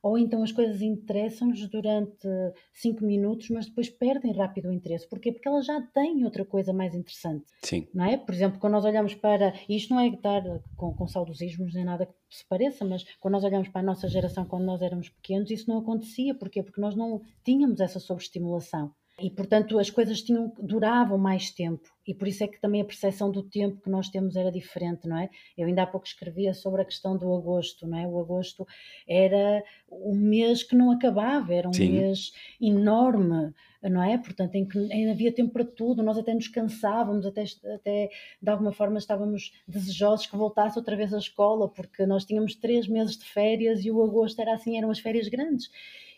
ou então as coisas interessam-nos durante cinco minutos, mas depois perdem rápido o interesse. Porquê? Porque elas já têm outra coisa mais interessante. Sim. Não é? Por exemplo, quando nós olhamos para. E isto não é estar com, com saudosismos nem nada que se pareça, mas quando nós olhamos para a nossa geração quando nós éramos pequenos, isso não acontecia. Porquê? Porque nós não tínhamos essa sobreestimulação. E, portanto, as coisas tinham, duravam mais tempo. E por isso é que também a percepção do tempo que nós temos era diferente, não é? Eu ainda há pouco escrevia sobre a questão do agosto, não é? O agosto era um mês que não acabava, era um Sim. mês enorme, não é? Portanto, em que ainda havia tempo para tudo, nós até nos cansávamos, até, até de alguma forma estávamos desejosos que voltasse outra vez à escola, porque nós tínhamos três meses de férias e o agosto era assim, eram as férias grandes.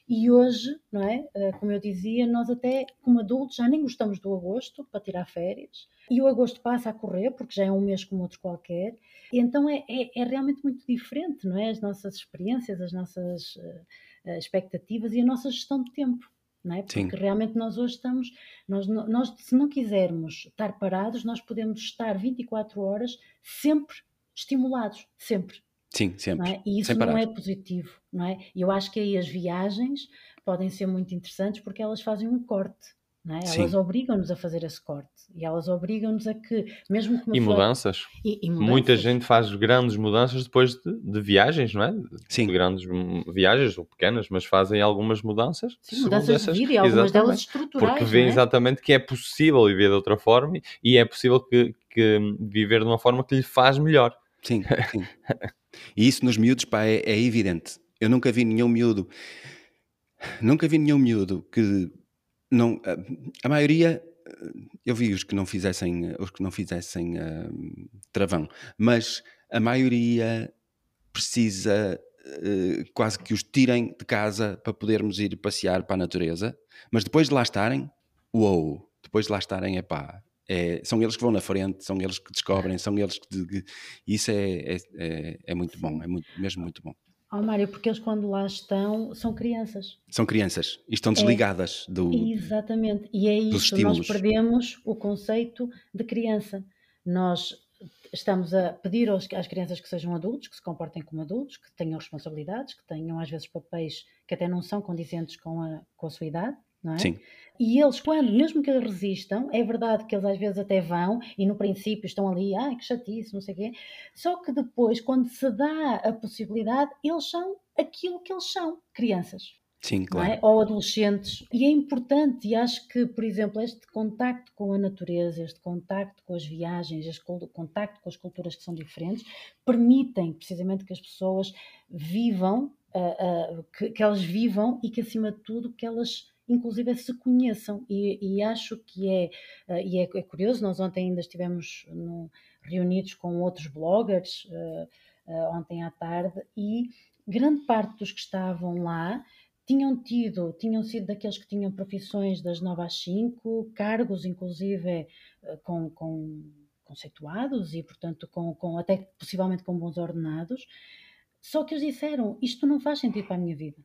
E hoje, não é? Eh, como eu dizia, nós até como adultos já nem gostamos do agosto para tirar férias. E o agosto passa a correr, porque já é um mês como outro qualquer. E então é, é, é realmente muito diferente, não é? As nossas experiências, as nossas uh, expectativas e a nossa gestão de tempo. Não é? Porque Sim. realmente nós hoje estamos, nós, nós se não quisermos estar parados, nós podemos estar 24 horas sempre estimulados, sempre. Sim, sempre. É? E isso não é positivo, não é? E eu acho que aí as viagens podem ser muito interessantes porque elas fazem um corte, é? Elas obrigam-nos a fazer esse corte e elas obrigam-nos a que, mesmo que e mudanças. E, e mudanças. Muita gente faz grandes mudanças depois de, de, viagens, não é? Sim. De grandes viagens ou pequenas, mas fazem algumas mudanças. Sim, mudanças essas, de vida e algumas delas estruturais. Porque vêem é? exatamente que é possível viver de outra forma e é possível que, que viver de uma forma que lhe faz melhor. Sim, sim. e isso nos miúdos, pá, é, é evidente. Eu nunca vi nenhum miúdo, nunca vi nenhum miúdo que não, a, a maioria eu vi os que não fizessem os que não fizessem uh, travão, mas a maioria precisa uh, quase que os tirem de casa para podermos ir passear para a natureza, mas depois de lá estarem, uou, depois de lá estarem é pá, é, são eles que vão na frente, são eles que descobrem, são eles que, isso é, é, é, é muito bom, é muito, mesmo muito bom. Oh, Mário, porque eles quando lá estão são crianças. São crianças e estão é. desligadas é, do. Exatamente, e é isso, nós perdemos o conceito de criança. Nós estamos a pedir aos, às crianças que sejam adultos, que se comportem como adultos, que tenham responsabilidades, que tenham às vezes papéis que até não são condizentes com a, com a sua idade, não é? Sim. E eles, quando, mesmo que eles resistam, é verdade que eles às vezes até vão e no princípio estão ali, ai que chatice, não sei o quê, só que depois, quando se dá a possibilidade, eles são aquilo que eles são, crianças. Sim, claro. É? Ou adolescentes. E é importante, e acho que, por exemplo, este contacto com a natureza, este contacto com as viagens, este contacto com as culturas que são diferentes, permitem precisamente que as pessoas vivam, uh, uh, que, que elas vivam e que, acima de tudo, que elas inclusive se conheçam e, e acho que é, uh, e é, é, curioso, nós ontem ainda estivemos no, reunidos com outros bloggers uh, uh, ontem à tarde e grande parte dos que estavam lá tinham tido, tinham sido daqueles que tinham profissões das 9 às 5, cargos inclusive com, com conceituados e portanto com, com até possivelmente com bons ordenados, só que eles disseram, isto não faz sentido para a minha vida,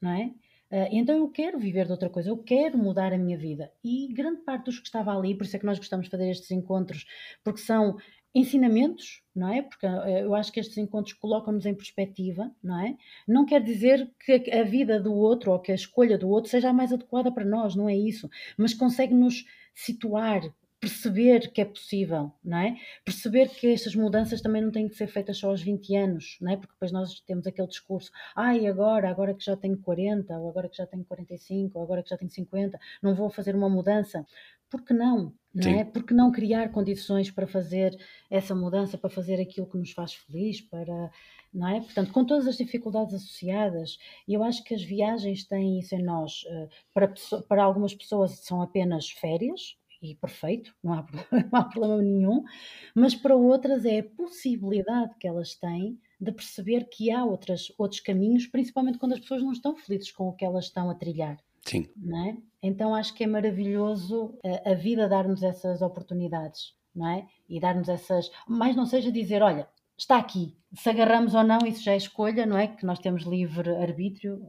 não é? Uh, então eu quero viver de outra coisa, eu quero mudar a minha vida. E grande parte dos que estava ali, por isso é que nós gostamos de fazer estes encontros, porque são ensinamentos, não é? Porque uh, eu acho que estes encontros colocam-nos em perspectiva, não é? Não quer dizer que a vida do outro ou que a escolha do outro seja a mais adequada para nós, não é isso, mas consegue-nos situar, perceber que é possível, não é? Perceber que estas mudanças também não têm que ser feitas só aos 20 anos, não é? Porque depois nós temos aquele discurso, ai, ah, agora, agora que já tenho 40, ou agora que já tenho 45, ou agora que já tenho 50, não vou fazer uma mudança. Por que não? Não é? Porque não criar condições para fazer essa mudança, para fazer aquilo que nos faz feliz, para, não é? Portanto, com todas as dificuldades associadas, e eu acho que as viagens têm isso em nós. Eh, para, para algumas pessoas são apenas férias, e perfeito, não há, não há problema nenhum, mas para outras é a possibilidade que elas têm de perceber que há outras, outros caminhos, principalmente quando as pessoas não estão felizes com o que elas estão a trilhar. Sim. Não é? Então acho que é maravilhoso a, a vida dar-nos essas oportunidades, não é? E dar-nos essas. Mas não seja dizer, olha, está aqui, se agarramos ou não, isso já é escolha, não é? Que nós temos livre arbítrio,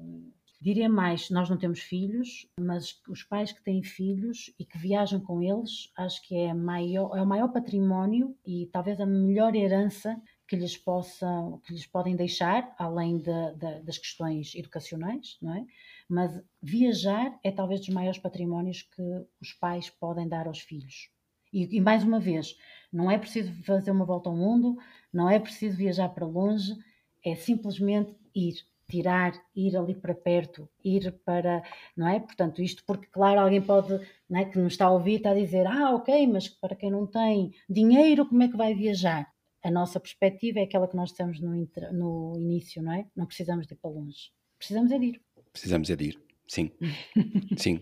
Diria mais, nós não temos filhos, mas os pais que têm filhos e que viajam com eles, acho que é, maior, é o maior património e talvez a melhor herança que lhes possam, que lhes podem deixar, além de, de, das questões educacionais, não é? Mas viajar é talvez dos maiores patrimónios que os pais podem dar aos filhos. E, e mais uma vez, não é preciso fazer uma volta ao mundo, não é preciso viajar para longe, é simplesmente ir tirar, ir ali para perto, ir para, não é? Portanto, isto porque, claro, alguém pode, não é, que nos está a ouvir, está a dizer, ah, ok, mas para quem não tem dinheiro, como é que vai viajar? A nossa perspectiva é aquela que nós temos no, no início, não é? Não precisamos de ir para longe. Precisamos é de ir. Precisamos é de ir, sim. sim.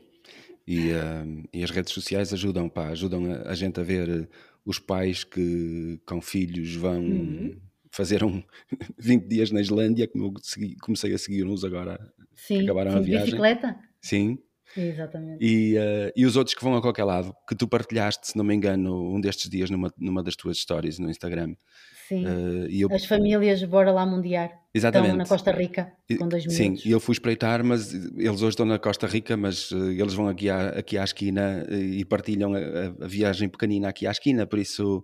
E, uh, e, as redes sociais ajudam, pá, ajudam a, a, gente a ver os pais que com filhos vão... Uhum fazeram 20 dias na Islândia, como eu segui, comecei a seguir uns agora sim, acabaram sim, a viagem. bicicleta? Sim. Exatamente. E, uh, e os outros que vão a qualquer lado, que tu partilhaste, se não me engano, um destes dias numa, numa das tuas stories no Instagram. Sim. Uh, eu... As famílias bora lá mundiar. Exatamente. Estão na Costa Rica com dois minutos. Sim, e eu fui espreitar, mas eles hoje estão na Costa Rica, mas uh, eles vão aqui à, aqui à esquina e partilham a, a, viagem pequenina aqui à esquina, por isso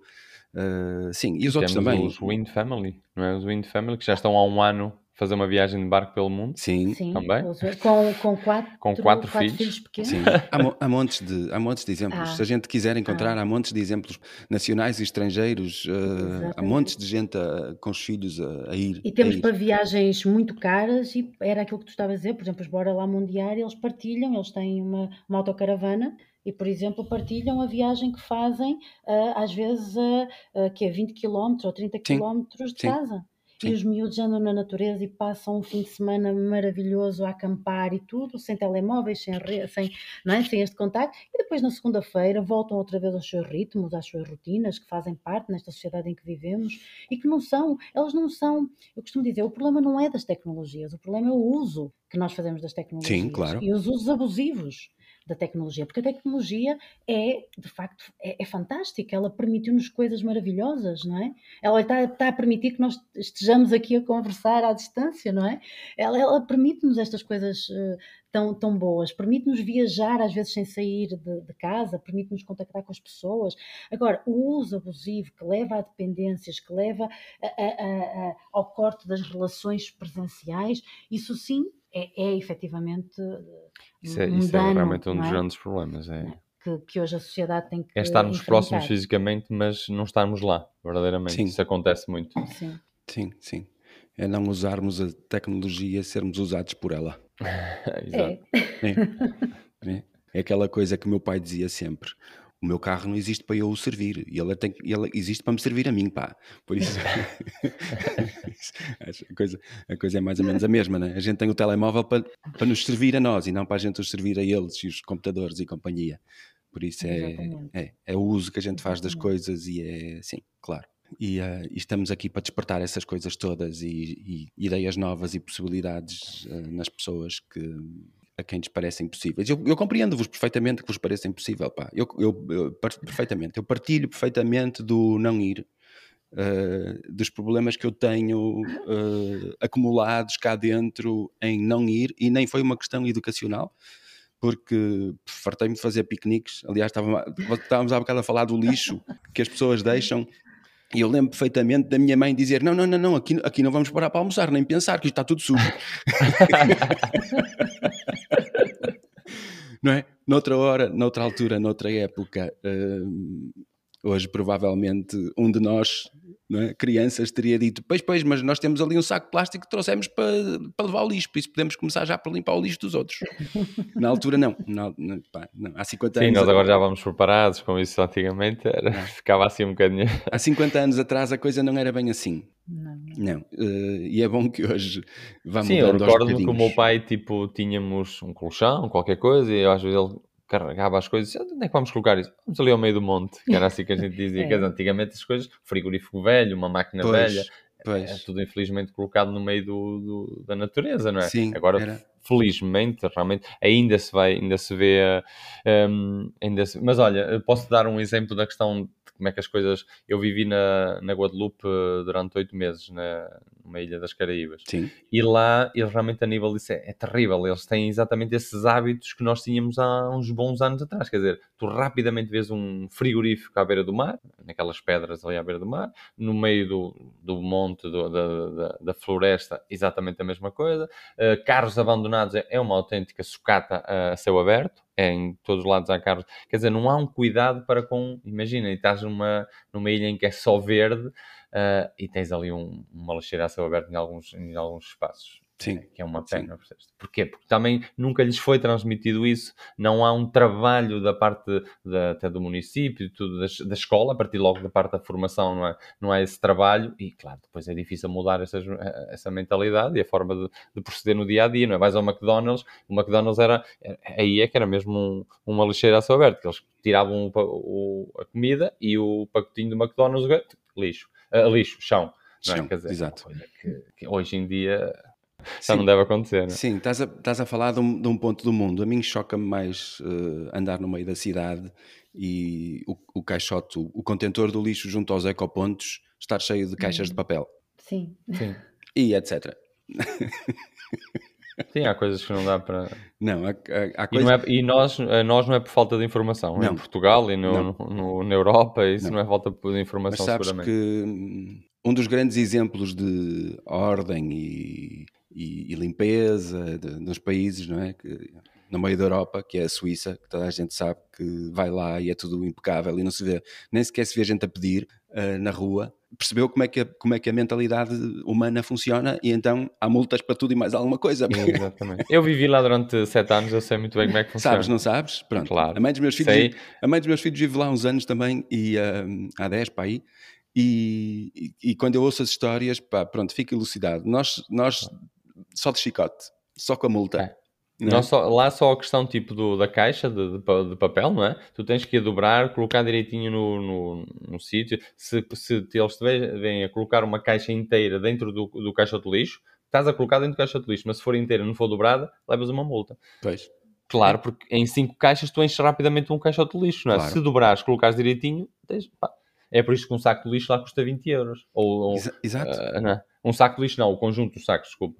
Uh, sim, e os outros também. Os Wind Family, não é? Os Wind Family que já estão há um ano fazer uma viagem de barco pelo mundo. Sim, Sim, Também? com, com quatro, Com quatro filhos. pequenos. sim. Há, há montes de, há montes de exemplos. Ah. Se a gente quiser encontrar, há montes de exemplos nacionais e estrangeiros. eh, há montes de gente a- com os filhos a, a ir. E temos a ir. para viagens muito caras, e era aquilo que tu estavas a dizer, por exemplo, os Bora Lá Mundial, eles partilham, eles têm uma, uma autocaravana e, por exemplo, partilham a viagem que fazem, ah, às vezes, que é 20 km ou 30 Sim, km de sim, casa. sim. E os miúdos andam na natureza e passam um fim de semana maravilhoso a acampar e tudo, sem telemóveis, sem, sem, não é? sem este contacto, e depois na segunda-feira voltam outra vez aos seus ritmos, às suas rotinas, que fazem parte nesta sociedade em que vivemos e que não são, elas não são, eu costumo dizer, o problema não é das tecnologias, o problema é o uso que nós fazemos das tecnologias Sim, claro. e os usos abusivos da tecnologia, porque a tecnologia é, de facto, é, é fantástica, ela permitiu-nos coisas maravilhosas, não é? Ela está, está a permitir que nós estejamos aqui a conversar à distância, não é? Ela, ela permite-nos estas coisas eh, tão, tão boas, permite-nos viajar às vezes sem sair de, de casa, permite-nos contactar com as pessoas. Agora, o uso abusivo que leva a dependências, que leva a- a- a- ao corte das relações presenciais, isso sim é, é efetivamente eh, Isso é, um isso é dano, realmente um não dos é? grandes problemas. É, que, que hoje a sociedade tem que é estarmos próximos fisicamente, mas não estarmos lá, verdadeiramente. Sim. Isso acontece muito. Sim. Sim, sim. É não usarmos a tecnologia, sermos usados por ela. Exato. É, É, é aquela coisa que o meu pai dizia sempre: o meu carro não existe para eu o servir, e ele, tem, ele existe para me servir a mim, pá. Por isso, a, coisa, a coisa é mais ou menos a mesma, né? A gente tem o telemóvel para, para nos servir a nós e não para a gente os servir a eles e os computadores e companhia. Por isso é, é, é o uso que a gente faz das coisas e é, sim, claro. E, ah, e estamos aqui para despertar essas coisas todas e, e ideias novas e possibilidades ah, nas pessoas que, a quem lhes parecem possíveis. Eu, eu compreendo-vos perfeitamente que vos pareça impossível, pá. Eu, eu, eu perfeitamente. Eu partilho perfeitamente do não ir, ah, dos problemas que eu tenho ah, acumulados cá dentro em não ir, e nem foi uma questão educacional, porque fartei-me de fazer piqueniques. Aliás, estávamos há bocado a falar do lixo que as pessoas deixam. E eu lembro perfeitamente da minha mãe dizer: Não, não, não, não, aqui, aqui não vamos parar para almoçar, nem pensar, que isto está tudo sujo. não é? Noutra hora, noutra altura, noutra época, hum, hoje provavelmente um de nós, é? crianças, teria dito: Pois, pois, mas nós temos ali um saco de plástico que trouxemos para, para levar o lixo, por isso podemos começar já por limpar o lixo dos outros. Na altura, não. Na- na- pá, não. Há 50 Sim, anos. nós agora já vamos preparados com isso antigamente, era- ficava assim um bocadinho. Há 50 anos atrás a coisa não era bem assim. Não. Não. eh, e é bom que hoje vá Sim, eu recordo-me que o meu pai, tipo, tínhamos um colchão, qualquer coisa, e às vezes ele carregava as coisas, onde é que vamos colocar isso? Vamos ali ao meio do monte, que era assim que a gente dizia, É. que antigamente as coisas, frigorífico velho, uma máquina Pois, velha, pois. é tudo infelizmente colocado no meio do, do- da natureza, não é? Sim, Agora, era. felizmente, realmente, ainda se vai, ainda se vê, eh, hum, ainda se- mas olha, posso dar um exemplo da questão como é que as coisas, eu vivi na, na Guadalupe eh, durante oito meses, na, numa ilha das Caraíbas, Sim, e lá, eles realmente a nível disso é, é terrível. Eles têm exatamente esses hábitos que nós tínhamos há uns bons anos atrás. Quer dizer, tu rapidamente vês um frigorífico à beira do mar, naquelas pedras ali à beira do mar, no meio do, do monte, do- da, da, da floresta, exatamente a mesma coisa. Uh, carros abandonados é, é uma autêntica sucata a céu aberto. É, em todos os lados há carros. Quer dizer, não há um cuidado para com. Imagina, estás numa, numa ilha em que é só verde uh, e tens ali um, uma lixeira a céu aberto em alguns, em alguns espaços. Sim, É, que é uma pena. percebes? Porquê? Porque também nunca lhes foi transmitido isso, não há um trabalho da parte da, até do município, tudo, da, da escola, a partir logo da parte da formação, não é? Não há esse trabalho e, claro, depois é difícil mudar essas, essa mentalidade e a forma de, de proceder no dia a dia, não é? Vais ao McDonald's, o McDonald's era, era- aí é que era mesmo um- uma lixeira a céu aberto, que eles tiravam o o- a comida e o pacotinho do McDonald's, lixo, ah, lixo, chão. Não é? Chão, Quer dizer, exato. uma coisa que, que hoje em dia já Sim. não deve acontecer. Não é? Sim, estás a, estás a falar de um, de um ponto do mundo. A mim choca-me mais eh, andar no meio da cidade e o, o caixote, o, o contentor do lixo junto aos ecopontos estar cheio de caixas de papel Sim. Sim. e etc. Sim, há coisas que não dá para. Não, há, há, há E, coisas... não é- e nós, a nós não é por falta de informação. Não. Em Portugal e no, no- no- na Europa, isso Não. não, é falta de Mas informação, sabes seguramente. que hum, um dos grandes exemplos de ordem e, e, e limpeza de, nos países, não é? Que, no meio da Europa, que é a Suíça, que toda a gente sabe que vai lá e é tudo impecável e não se vê, nem sequer se vê gente a pedir uh, na rua, percebeu como é, que a, como é que a mentalidade humana funciona e então há multas para tudo e mais alguma coisa. Exatamente. Eu vivi lá durante sete anos, eu sei muito bem como é que funciona. Sabes, não sabes? Pronto. Claro. A mãe dos meus filhos, sei. a mãe dos meus filhos vive lá uns anos também e uh, há 10 para aí. E, e, e, quando eu ouço as histórias, pá, pronto, fico elucidado. Nós, nós só de chicote, só com a multa. É. Não, é? só, lá só a questão tipo do, da caixa de, de, de, papel, não é? Tu tens que a dobrar, colocar direitinho no, no, no sítio. Se, se eles te vêm a colocar uma caixa inteira dentro do, do caixa de lixo, estás a colocar dentro do caixa de lixo, mas se for inteira e não for dobrada, levas uma multa. Pois. Claro, porque em cinco caixas tu enches rapidamente um caixa de lixo, não é? Claro. Se dobrares, colocares direitinho, tens, pá, é por isso que um saco de lixo lá custa 20 euros. Ou, ou Exato. Uh, um saco de lixo não, o conjunto dos sacos, desculpa.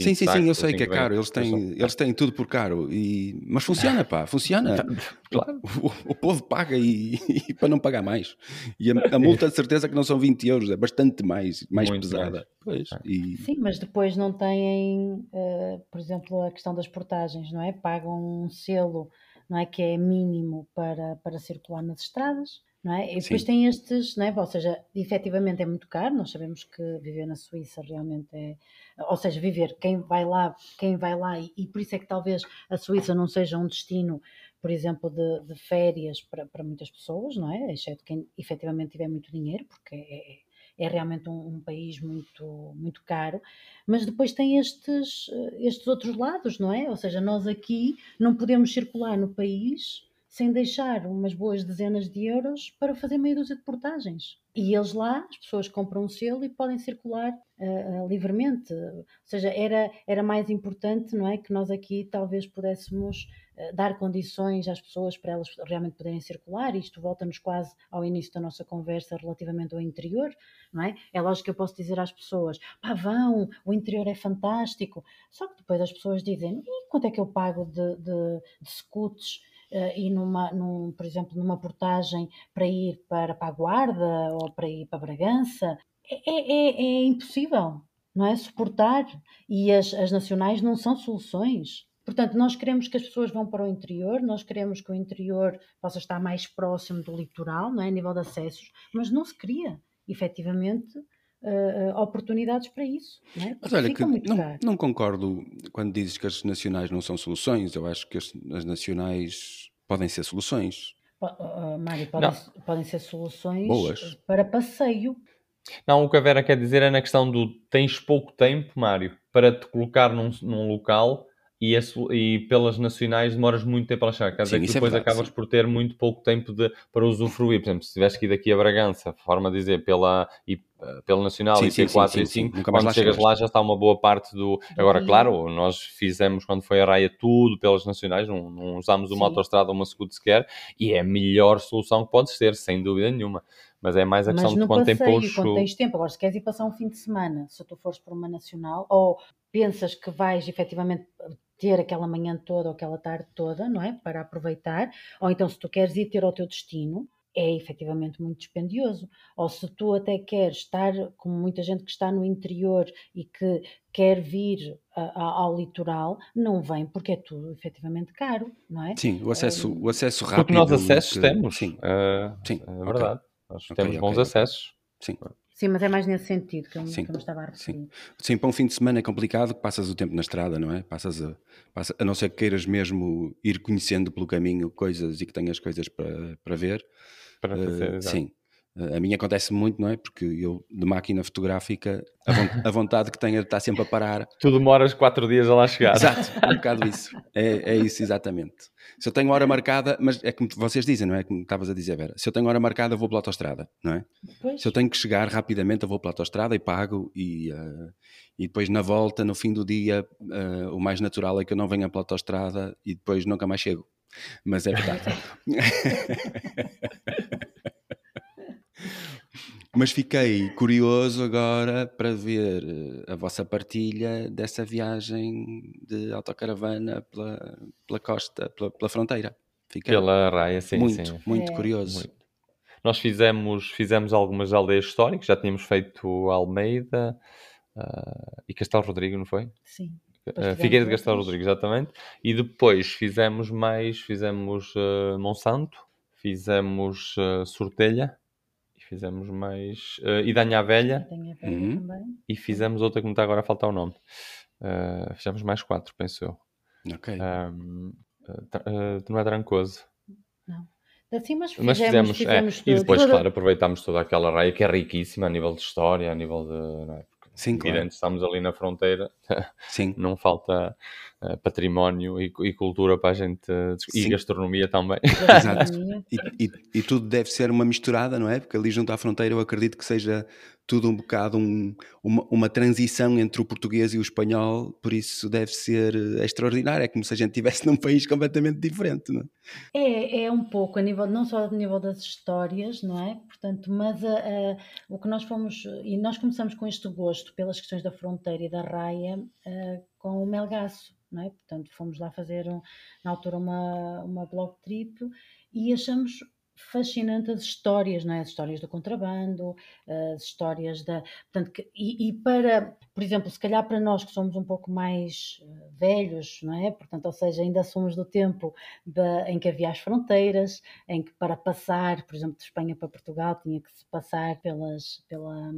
Sim, sim, sim, eu sei que é caro. Eles têm, eles têm tudo por caro. E... Mas funciona, pá, funciona. claro. O, o povo paga e, e, para não pagar mais. E a, a, multa de certeza que não são 20 euros, é bastante mais, mais pesada. Pois, ah. e... Sim, mas depois não têm, uh, por exemplo, a questão das portagens, não é? Pagam um selo não é, que é mínimo para, para circular nas estradas não é? E depois Sim. tem estes, não é? ou seja, efetivamente é muito caro, nós sabemos que viver na Suíça realmente é, ou seja, viver, quem vai lá, quem vai lá, e, e por isso é que talvez a Suíça não seja um destino, por exemplo, de, de férias para, para muitas pessoas, não é? Exceto quem efetivamente tiver muito dinheiro, porque é, é realmente um, um, país muito, muito caro, mas depois tem estes, estes outros lados, não é? Ou seja, nós aqui não podemos circular no país sem deixar umas boas dezenas de euros para fazer meia dúzia de portagens. E eles lá, as pessoas compram um selo e podem circular uh, uh, livremente. Ou seja, era, era mais importante, não é? Que nós aqui talvez pudéssemos uh, dar condições às pessoas para elas realmente poderem circular. Isto volta-nos quase ao início da nossa conversa relativamente ao interior, não é? É lógico que eu posso dizer às pessoas, pá, vão, o interior é fantástico. Só que depois as pessoas dizem, e quanto é que eu pago de, de, de scouts? Uh, e numa, num, por exemplo, numa portagem para ir para, para a Guarda ou para ir para Bragança, é, é, é, é impossível, não é? Suportar. E as, as nacionais não são soluções. Portanto, nós queremos que as pessoas vão para o interior, nós queremos que o interior possa estar mais próximo do litoral, não é? a nível de acessos, mas não se cria, efetivamente, uh, oportunidades para isso. Não é? Mas olha, que não, não, concordo quando dizes que as nacionais não são soluções. Eu acho que as, as nacionais podem ser soluções. Uh, Mário, podem, podem ser soluções Boas. para passeio. Não, o que a Vera quer dizer é na questão do tens pouco tempo, Mário, para te colocar num, num local e, esse, e, pelas nacionais demoras muito tempo a chegar. Quer dizer que é depois é verdade, acabas sim. por ter muito pouco tempo de, para usufruir. Por exemplo, se tivesse que ir daqui a Bragança, forma de dizer, pela, e, eh, pela Nacional sim, e sim, 4 e 5, quando chegas lá já está uma boa parte do. Agora, claro, nós fizemos quando foi a raia tudo pelas Nacionais, não, não usámos uma autostrada ou uma scoot sequer, e é a melhor solução que podes ter, sem dúvida nenhuma. Mas é mais a questão de quanto passeio, tempo quando tens tempo. Agora, se queres ir passar um fim de semana, se tu fores para uma nacional, ou pensas que vais efetivamente ter aquela manhã toda ou aquela tarde toda, não é? Para aproveitar, ou então se tu queres ir ter ao teu destino, é efetivamente muito dispendioso. Ou se tu até queres estar, como muita gente que está no interior e que quer vir a, a, ao litoral, não vem porque é tudo efetivamente caro, não é? Sim, o acesso, um, o acesso rápido. Porque nós acessos que... temos, sim. Uh, sim, é verdade. Okay. Nós okay, temos bons okay. acessos. Sim. Sim, mas é mais nesse sentido que eu, sim, que eu estava a referir. Sim. sim, para um fim de semana é complicado que passas o tempo na estrada, não é? Passas a, passa, a não ser que queiras mesmo ir conhecendo pelo caminho coisas e que tenhas coisas para, para ver. Para fazer, uh, sim. A minha acontece muito, não é? Porque eu, de máquina fotográfica, a vontade que tenho é de estar sempre a parar. Tu demoras quatro dias a lá chegar. Exato, é um bocado isso. É, é isso, exatamente. Se eu tenho hora marcada, mas é como vocês dizem, não é? Como estavas a dizer, Vera. Se eu tenho hora marcada, vou pela autostrada, não é? Pois. Se eu tenho que chegar rapidamente, eu vou pela autostrada e pago. E, uh, e depois, na volta, no fim do dia, uh, o mais natural é que eu não venha pela autostrada e depois nunca mais chego. Mas é verdade. Mas fiquei curioso agora para ver eh, a vossa partilha dessa viagem de autocaravana pela, pela costa, pela, pela fronteira. Fiquei pela raia, sim, muito, sim. Muito é. curioso. Muito. nós fizemos, fizemos algumas aldeias históricas, já tínhamos feito Almeida uh, e Castelo Rodrigo, não foi? Sim. Uh, Figueira de Castelo Rodrigo, exatamente. E depois fizemos mais, fizemos uh, Monsanto, fizemos uh, Sortelha, fizemos mais. Uh, e Danha Velha. Danha Velha uhum. também. E fizemos outra que não está agora a faltar o nome. Uh, fizemos mais quatro, penso eu. Ok. Um, uh, não é Trancoso. Não. Assim, mas fizemos, mas fizemos, fizemos é. E depois, claro, aproveitámos toda aquela raia que é riquíssima a nível de história, a nível de. É? Sim, claro. estamos ali na fronteira, Sim. não falta uh, património e, e, cultura para a gente, uh, e gastronomia também. Exato. E, e, e, tudo deve ser uma misturada, não é? Porque ali junto à fronteira eu acredito que seja tudo um bocado um, uma, uma, transição entre o português e o espanhol, por isso deve ser eh, extraordinário. É como se a gente estivesse num país completamente diferente, não é? É, é um pouco, a nível, não só a nível das histórias, não é? Portanto, mas a, a, o que nós fomos, e nós começamos com este gosto pelas questões da fronteira e da raia a, com o Melgaço, não é? Portanto, fomos lá fazer, um, na altura, uma, uma blog trip e achamos fascinante as histórias, não é? As histórias do contrabando, as histórias da. Portanto, que, e, e, para, por exemplo, se calhar para nós que somos um pouco mais uh, velhos, não é? Portanto, ou seja, ainda somos do tempo de, em que havia as fronteiras, em que para passar, por exemplo, de Espanha para Portugal tinha que se passar pelas, pela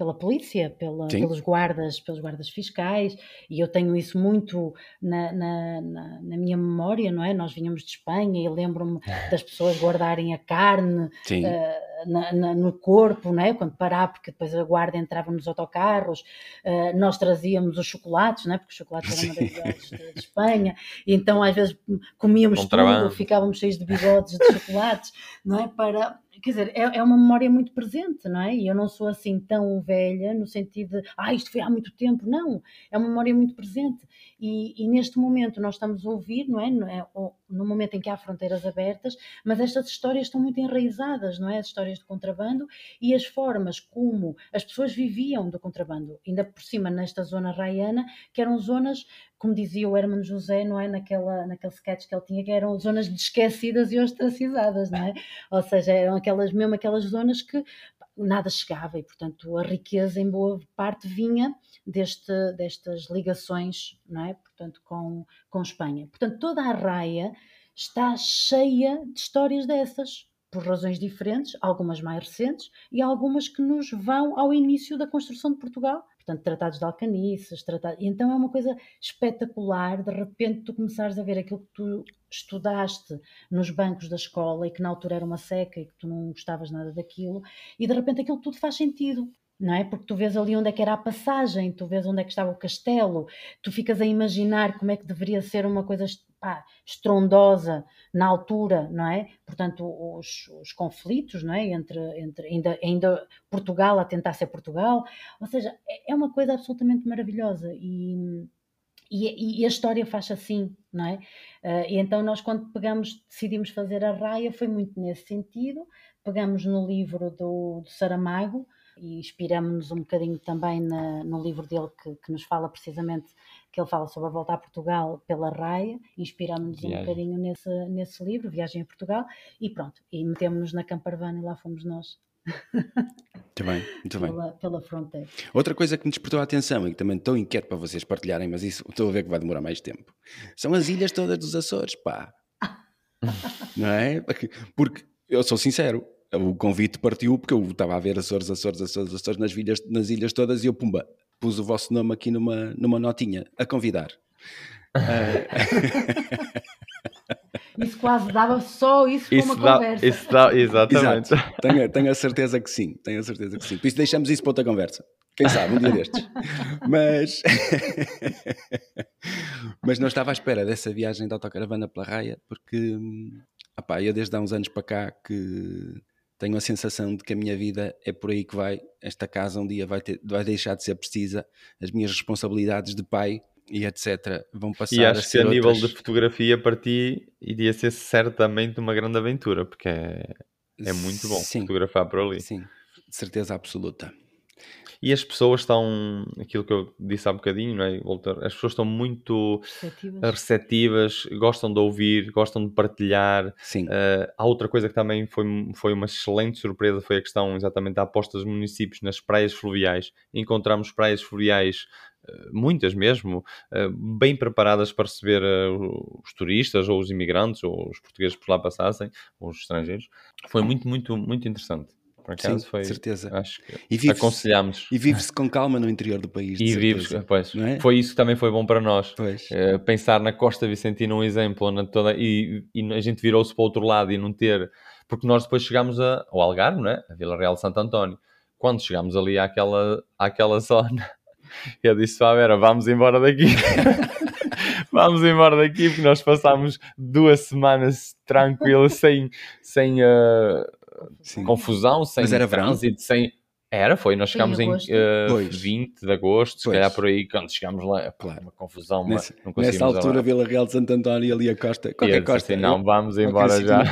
pela polícia, pela, pelos guardas, pelos guardas fiscais, e eu tenho isso muito na, na, na, na minha memória, não é? Nós vinhamos de Espanha e lembro-me das pessoas guardarem a carne uh, no corpo, não é? Quando parar, porque depois a guarda entrava nos autocarros, uh, nós trazíamos os chocolates, não é? Porque os chocolates eram maravilhosos de, de, Espanha, e então às vezes comíamos tudo, ficávamos cheios de bigodes de chocolates, não é? Para quer dizer, é, é, uma memória muito presente, não é? E eu não sou assim tão velha no sentido de, ah, isto foi há muito tempo. Não, é uma memória muito presente. E, e neste momento nós estamos a ouvir, não é? é no momento em que há fronteiras abertas, mas estas histórias estão muito enraizadas, não é? As histórias do contrabando e as formas como as pessoas viviam do contrabando, ainda por cima nesta zona raiana, que eram zonas como dizia o Hermano José, não é? Naquela, naquele sketch que ele tinha, que eram zonas esquecidas e ostracizadas, não é? Ou seja, eram aquelas, mesmo aquelas zonas que nada chegava e, portanto, a riqueza em boa parte vinha deste, destas ligações, não é? Portanto, com, com Espanha. Portanto, toda a raia está cheia de histórias dessas, por razões diferentes, algumas mais recentes e algumas que nos vão ao início da construção de Portugal portanto, tratados de alcaniças, tratados... então é uma coisa espetacular, de repente tu começares a ver aquilo que tu estudaste nos bancos da escola e que na altura era uma seca e que tu não gostavas nada daquilo, e de repente aquilo tudo faz sentido, não é? Porque tu vês ali onde é que era a passagem, tu vês onde é que estava o castelo, tu ficas a imaginar como é que deveria ser uma coisa pá, estrondosa na altura, não é? Portanto, os, os, conflitos, não é? Entre, entre ainda, ainda Portugal a tentar ser Portugal, ou seja, é, é uma coisa absolutamente maravilhosa e, e, e a história faz assim, não é? Uh, e então nós quando pegamos, decidimos fazer a raia, foi muito nesse sentido, pegamos no livro do, do Saramago, e inspiramos-nos um bocadinho também na, no livro dele que, que, nos fala precisamente, que ele fala sobre a volta a Portugal pela raia, inspiramos-nos um bocadinho nesse, nesse livro, Viagem a Portugal, e pronto, e metemos-nos na Camparvana e lá fomos nós. Muito bem, muito bem. Pela, pela, fronteira. Outra coisa que me despertou a atenção e que também estou inquieto para vocês partilharem, mas isso estou a ver que vai demorar mais tempo, são as ilhas todas dos Açores, pá. Não é? Porque eu sou sincero, o convite partiu porque eu estava a ver Açores, Açores, Açores, Açores nas ilhas, nas ilhas todas e eu, pumba, pus o vosso nome aqui numa, numa notinha, a convidar. isso quase dava só isso para uma dá, conversa. Isso dá, exatamente. Exato. Tenho, tenho a certeza que sim, tenho a certeza que sim. Por isso deixamos isso para outra conversa. Quem sabe, um dia destes. Mas, mas não estava à espera dessa viagem de autocaravana pela raia, porque opá, eu desde há uns anos para cá que tenho a sensação de que a minha vida é por aí que vai. Esta casa um dia vai, ter, vai deixar de ser precisa, as minhas responsabilidades de pai e etc. vão passar e acho a que a nível de fotografia para ti iria ser certamente uma grande aventura, porque é, é muito bom sim, fotografar por ali. Sim, de certeza absoluta. E as pessoas estão, aquilo que eu disse há bocadinho, não é, Walter? As pessoas estão muito Receptivas. receptivas, gostam de ouvir, gostam de partilhar. Sim. Uh, há outra coisa que também foi, foi uma excelente surpresa, foi a questão exatamente da aposta dos municípios nas praias fluviais. Encontramos praias fluviais uh, muitas mesmo, uh, bem preparadas para receber os turistas ou os imigrantes ou os portugueses por lá passassem, ou os estrangeiros. Foi muito, muito, muito interessante. Por acaso Sim, foi. certeza. Acho que E vive-se- aconselhamos. E vive-se com calma no interior do país. E certeza. pois, é? foi isso que também foi bom para nós. Eh, pensar na Costa Vicentina um exemplo na toda, e, e a gente virou-se para o outro lado e não ter porque nós depois chegámos a, ao Algarve, não é? a Vila Real de Santo António quando chegámos ali àquela, àquela zona eu disse a Vera, vamos embora daqui vamos embora daqui porque nós passámos duas semanas tranquilas sem, sem eh, Sim. confusão, sem Mas era verão? trânsito, sem... Era, foi, nós chegámos em agosto. eh, Pois. 20 de agosto, se Pois. calhar por aí, quando chegámos lá, Claro. uma confusão, Nessa, não nessa conseguimos altura, andar. Vila Real de Santo António e ali a costa. E Qualquer disse costa. assim, não, vamos embora já.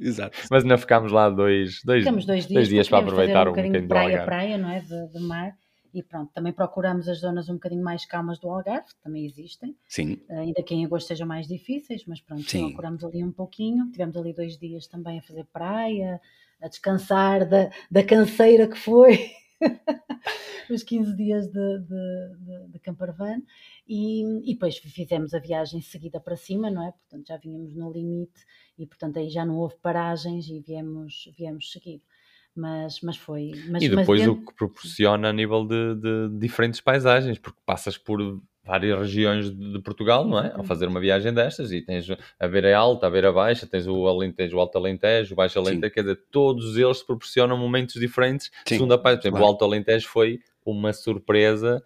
Exato. Mas ainda ficámos lá dois, dois, Ficamos dois dias, dois dias para aproveitar um um bocadinho bocadinho de praia praia, não é? De, de mar. E pronto, também procuramos as zonas um bocadinho mais calmas do Algarve, que também existem, Sim, ainda que em agosto sejam mais difíceis, mas pronto, Sim. procuramos ali um pouquinho. Tivemos ali dois dias também a fazer praia, a descansar da, da canseira que foi os 15 dias de, de, de, de Campervan. E, e depois fizemos a viagem seguida para cima, não é? Portanto, já vínhamos no limite e, portanto, aí já não houve paragens e viemos, viemos seguido. Mas, mas foi. Mas, E mas depois dentro- o que proporciona a nível de, de diferentes paisagens, porque passas por várias regiões de, Portugal, não é? Ao Exatamente. fazer uma viagem destas, e tens a beira alta, a beira baixa, tens o Alentejo, o Alto Alentejo, o Baixo Alentejo, quer dizer, todos eles proporcionam momentos diferentes. Sim, Segunda parte, por exemplo, claro. o Alto Alentejo foi uma surpresa,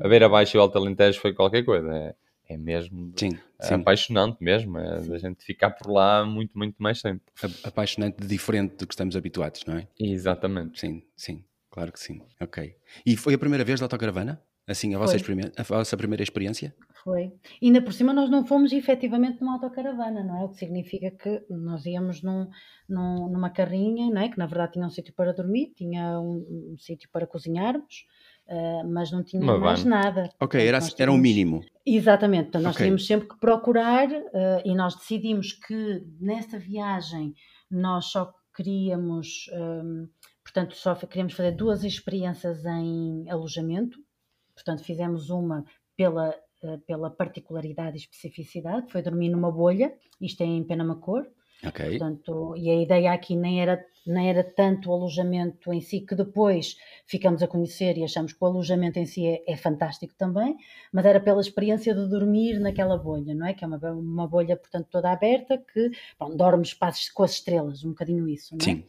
a beira baixa e o Alto Alentejo foi qualquer coisa, é, é mesmo sim, sim. apaixonante mesmo, é da gente ficar por lá muito, muito mais tempo. A- Apaixonante de diferente do que estamos habituados, não é? Exatamente. Sim, sim, claro que sim. Ok. E foi a primeira vez da autocaravana? Assim, a vossa, a vossa primeira experiência? Foi. E ainda por cima nós não fomos efetivamente numa autocaravana, não é? O que significa que nós íamos num, num- numa carrinha, não é? Que na verdade tinha um sítio para dormir, tinha um, um sítio para cozinharmos, ah, mas não tinha Uma mais van. nada. Ok, era, nós era um tínhamos- mínimo. Exatamente, portanto, nós Ok. tínhamos sempre que procurar ah, e nós decidimos que nessa viagem nós só queríamos, hum, portanto, só queríamos fazer duas experiências em alojamento, portanto, fizemos uma pela, ah, pela particularidade e especificidade, foi dormir numa bolha, isto é em Penamacor, Ok. Portanto, e a ideia aqui nem era, nem era tanto o alojamento em si, que depois ficamos a conhecer e achamos que o alojamento em si é, é fantástico também, mas era pela experiência de dormir naquela bolha, não é? Que é uma, uma bolha, portanto, toda aberta, que bom, dorme espaços com as estrelas, um bocadinho isso, não é? Sim,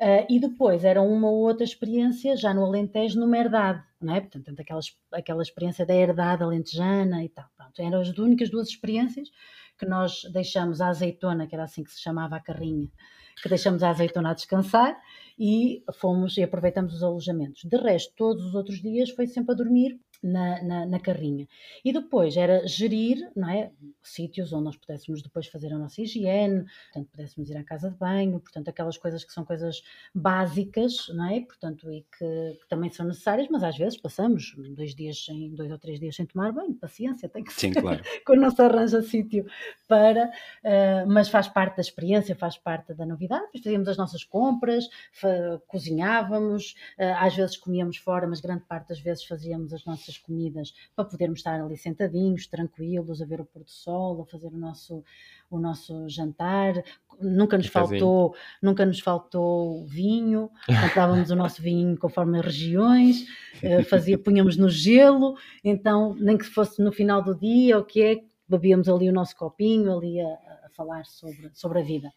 Ah, e depois era uma ou outra experiência já no Alentejo, numa herdade, não é? Portanto, aquela, aquela experiência da herdade alentejana e tal. Pronto, eram as únicas duas experiências que nós deixamos a azeitona, que era assim que se chamava a carrinha, que deixamos a azeitona a descansar e fomos e aproveitamos os alojamentos. De resto, todos os outros dias foi sempre a dormir na, na, na carrinha. E depois era gerir, não é? Sítios onde nós pudéssemos depois fazer a nossa higiene, portanto, pudéssemos ir à casa de banho, portanto, aquelas coisas que são coisas básicas, não é? Portanto, e que, que também são necessárias, mas às vezes passamos dois dias sem, dois ou três dias sem tomar banho, paciência, tem que sim, ser claro. quando não se arranja sítio para, uh, mas faz parte da experiência, faz parte da novidade. Depois fazíamos as nossas compras, cozinhávamos, uh, às vezes comíamos fora, mas grande parte das vezes fazíamos as nossas comidas para podermos estar ali sentadinhos, tranquilos, a ver o pôr do sol, a fazer o nosso, o nosso jantar. Nunca nos faltou, nunca nos faltou vinho, comprávamos o nosso vinho conforme as regiões, uh, fazia, punhamos no gelo, então nem que fosse no final do dia, o que é, bebíamos ali o nosso copinho, ali a, a falar sobre, sobre a vida.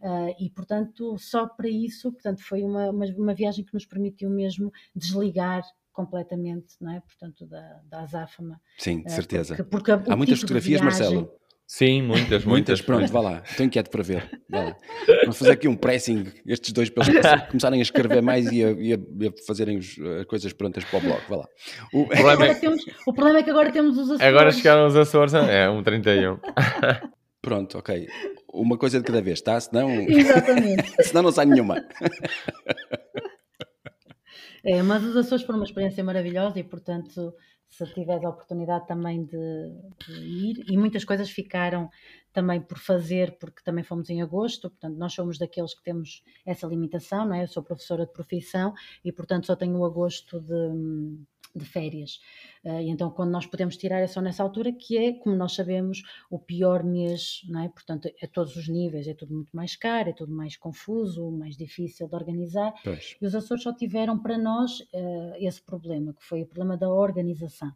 Uh, e portanto, só para isso, portanto, foi uma, uma, uma, viagem que nos permitiu mesmo desligar completamente, não é? Portanto, da, da azáfama. Sim, de certeza. Porque, porque Há muitas tipo fotografias, viagem... Marcelo. Sim, muitas, muitas. Muitas, pronto, vá lá. Estou inquieto para ver. Vamos fazer aqui um pressing, estes dois, para eles começarem a escrever mais e a, e a, e a fazerem os, as coisas prontas para o blog. Vá lá. O... Problema é... Temos, o problema é que agora temos os Açores. Agora chegaram os Açores, é um 31. Pronto, ok. Uma coisa de cada vez, tá? Senão, Exatamente. senão não sai nenhuma. É, mas os Açores foram uma experiência maravilhosa e, portanto, se tiveres a oportunidade também de, de, ir, e muitas coisas ficaram também por fazer, porque também fomos em agosto, portanto, nós somos daqueles que temos essa limitação, não é? Eu sou professora de profissão e, portanto, só tenho o agosto de de férias. Uh, e então, quando nós podemos tirar é só nessa altura, que é, como nós sabemos, o pior mês, não é? Portanto, a todos os níveis, é tudo muito mais caro, é tudo mais confuso, mais difícil de organizar. Pois. E os Açores só tiveram para nós uh, esse problema, que foi o problema da organização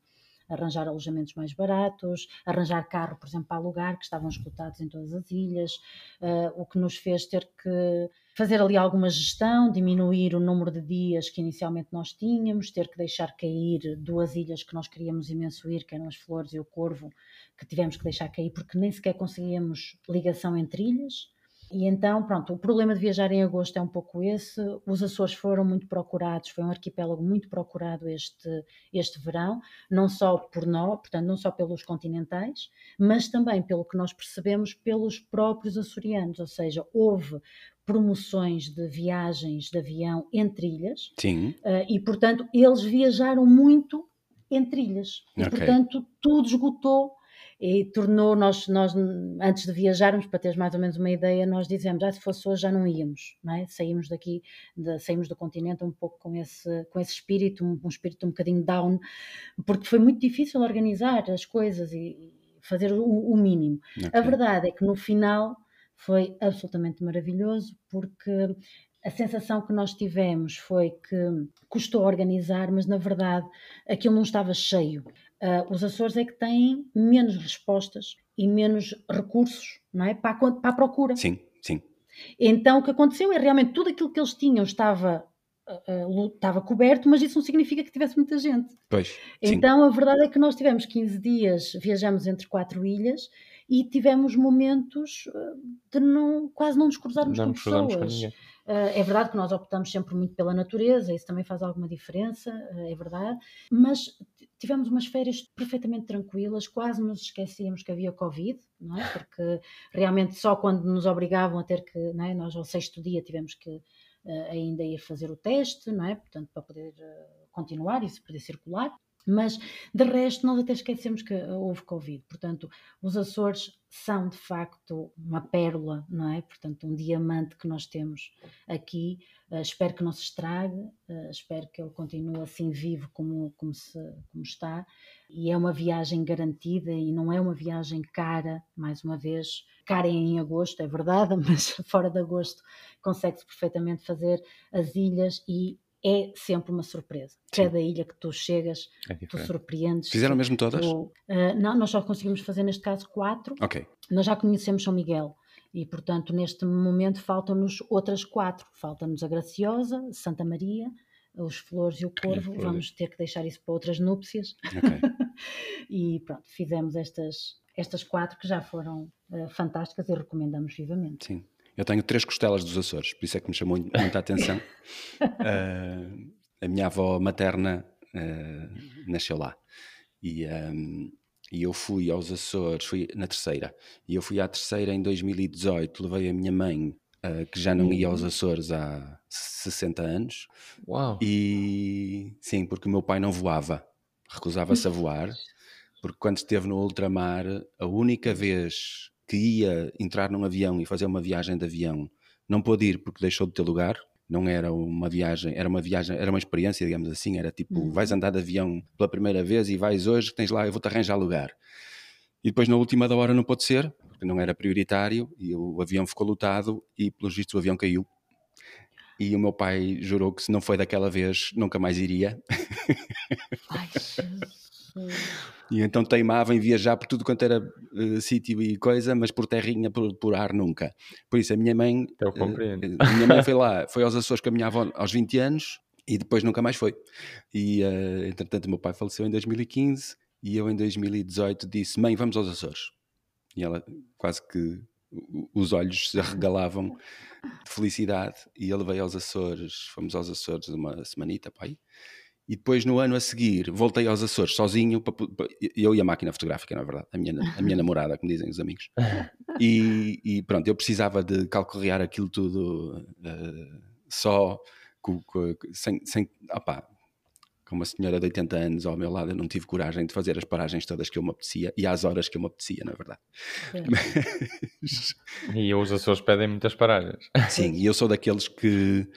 arranjar alojamentos mais baratos, arranjar carro, por exemplo, para alugar, que estavam esgotados em todas as ilhas, uh, o que nos fez ter que fazer ali alguma gestão, diminuir o número de dias que inicialmente nós tínhamos, ter que deixar cair duas ilhas que nós queríamos imenso ir, que eram as Flores e o Corvo, que tivemos que deixar cair porque nem sequer conseguíamos ligação entre ilhas. E então, pronto, o problema de viajar em agosto é um pouco esse. Os Açores foram muito procurados, foi um arquipélago muito procurado este, este verão, não só por nós, portanto, não só pelos continentais, mas também, pelo que nós percebemos, pelos próprios açorianos, ou seja, houve promoções de viagens de avião entre ilhas. Sim. Uh, e, portanto, eles viajaram muito entre ilhas. E, okay. portanto, tudo esgotou e tornou nós, nós antes de viajarmos, para teres mais ou menos uma ideia, nós dizemos, ah, se fosse hoje já não íamos, não é? Saímos daqui, de, saímos do continente um pouco com esse, com esse espírito, um, um espírito um bocadinho down, porque foi muito difícil organizar as coisas e, fazer o, o mínimo. Okay. A verdade é que no final foi absolutamente maravilhoso, porque a sensação que nós tivemos foi que custou organizar, mas na verdade aquilo não estava cheio. Uh, os Açores é que têm menos respostas e menos recursos não é? para, a, para a procura. Sim, sim. Então o que aconteceu é realmente tudo aquilo que eles tinham estava, uh, estava coberto, mas isso não significa que tivesse muita gente. Pois. Então sim. a verdade é que nós tivemos 15 dias, viajamos entre quatro ilhas e tivemos momentos de não, quase não nos cruzarmos não com pessoas. Com é verdade que nós optamos sempre muito pela natureza, isso também faz alguma diferença, é verdade, mas tivemos umas férias perfeitamente tranquilas, quase nos esquecíamos que havia Covid, não é? Porque realmente só quando nos obrigavam a ter que, não é? Nós ao sexto dia tivemos que ainda ir fazer o teste, não é? Portanto, para poder continuar e se poder circular. Mas, de resto, nós até esquecemos que houve Covid. Portanto, os Açores são, de facto, uma pérola, não é? Portanto, um diamante que nós temos aqui. Uh, espero que não se estrague, uh, espero que ele continue assim vivo como, como, se, como está. E é uma viagem garantida e não é uma viagem cara, mais uma vez. Cara em agosto, é verdade, mas fora de agosto consegue-se perfeitamente fazer as ilhas e é sempre uma surpresa. Sim. Cada ilha que tu chegas, é tu surpreendes. Fizeram mesmo todas? Tu, uh, não, nós só conseguimos fazer neste caso quatro. Ok. Nós já conhecemos São Miguel e, portanto, neste momento faltam-nos outras quatro. Falta-nos a Graciosa, Santa Maria, os Flores e o Corvo. E Vamos ter que deixar isso para outras núpcias. Okay. e pronto, fizemos estas, estas quatro que já foram uh, fantásticas e recomendamos vivamente. Sim. Eu tenho três costelas dos Açores, por isso é que me chamou muita atenção. uh, a minha avó materna uh, nasceu lá. E, um, e eu fui aos Açores, fui na terceira. E eu fui à terceira em 2018, levei a minha mãe, uh, que já não ia aos uhum. Açores há 60 anos. Uau! E sim, porque o meu pai não voava, recusava-se a voar, porque quando esteve no ultramar, a única vez que ia entrar num avião e fazer uma viagem de avião não pôde ir porque deixou de ter lugar. Não era uma viagem, era uma viagem, era uma experiência, digamos assim. Era tipo, uhum. vais andar de avião pela primeira vez e vais hoje, tens lá, eu vou-te arranjar lugar. E depois, na última da hora, não pôde ser, porque não era prioritário, e o avião ficou lotado e, pelos vistos, o avião caiu. E o meu pai jurou que se não foi daquela vez, nunca mais iria. Ai, E então teimava em viajar por tudo quanto era uh, sítio e coisa, mas por terrinha, por, por ar nunca. Por isso a minha mãe. Eu compreendo. Uh, a minha mãe foi lá, foi aos Açores com a minha avó aos 20 anos e depois nunca mais foi. E uh, entretanto meu pai faleceu em 2015 e eu em 2018 disse: Mãe, vamos aos Açores. E ela quase que os olhos se arregalavam de felicidade e ele veio aos Açores, fomos aos Açores uma semanita, pai. E depois, no ano a seguir, voltei aos Açores sozinho, eu e a máquina fotográfica, na verdade, a minha, a minha namorada, como dizem os amigos. E, e pronto, eu precisava de calcorrear aquilo tudo uh, só com, com, sem, sem opá, com uma senhora de 80 anos ao meu lado, eu não tive coragem de fazer as paragens todas que eu me apetecia e às horas que eu me apetecia, na é verdade. Mas... E os Açores pedem muitas paragens. Sim, e eu sou daqueles que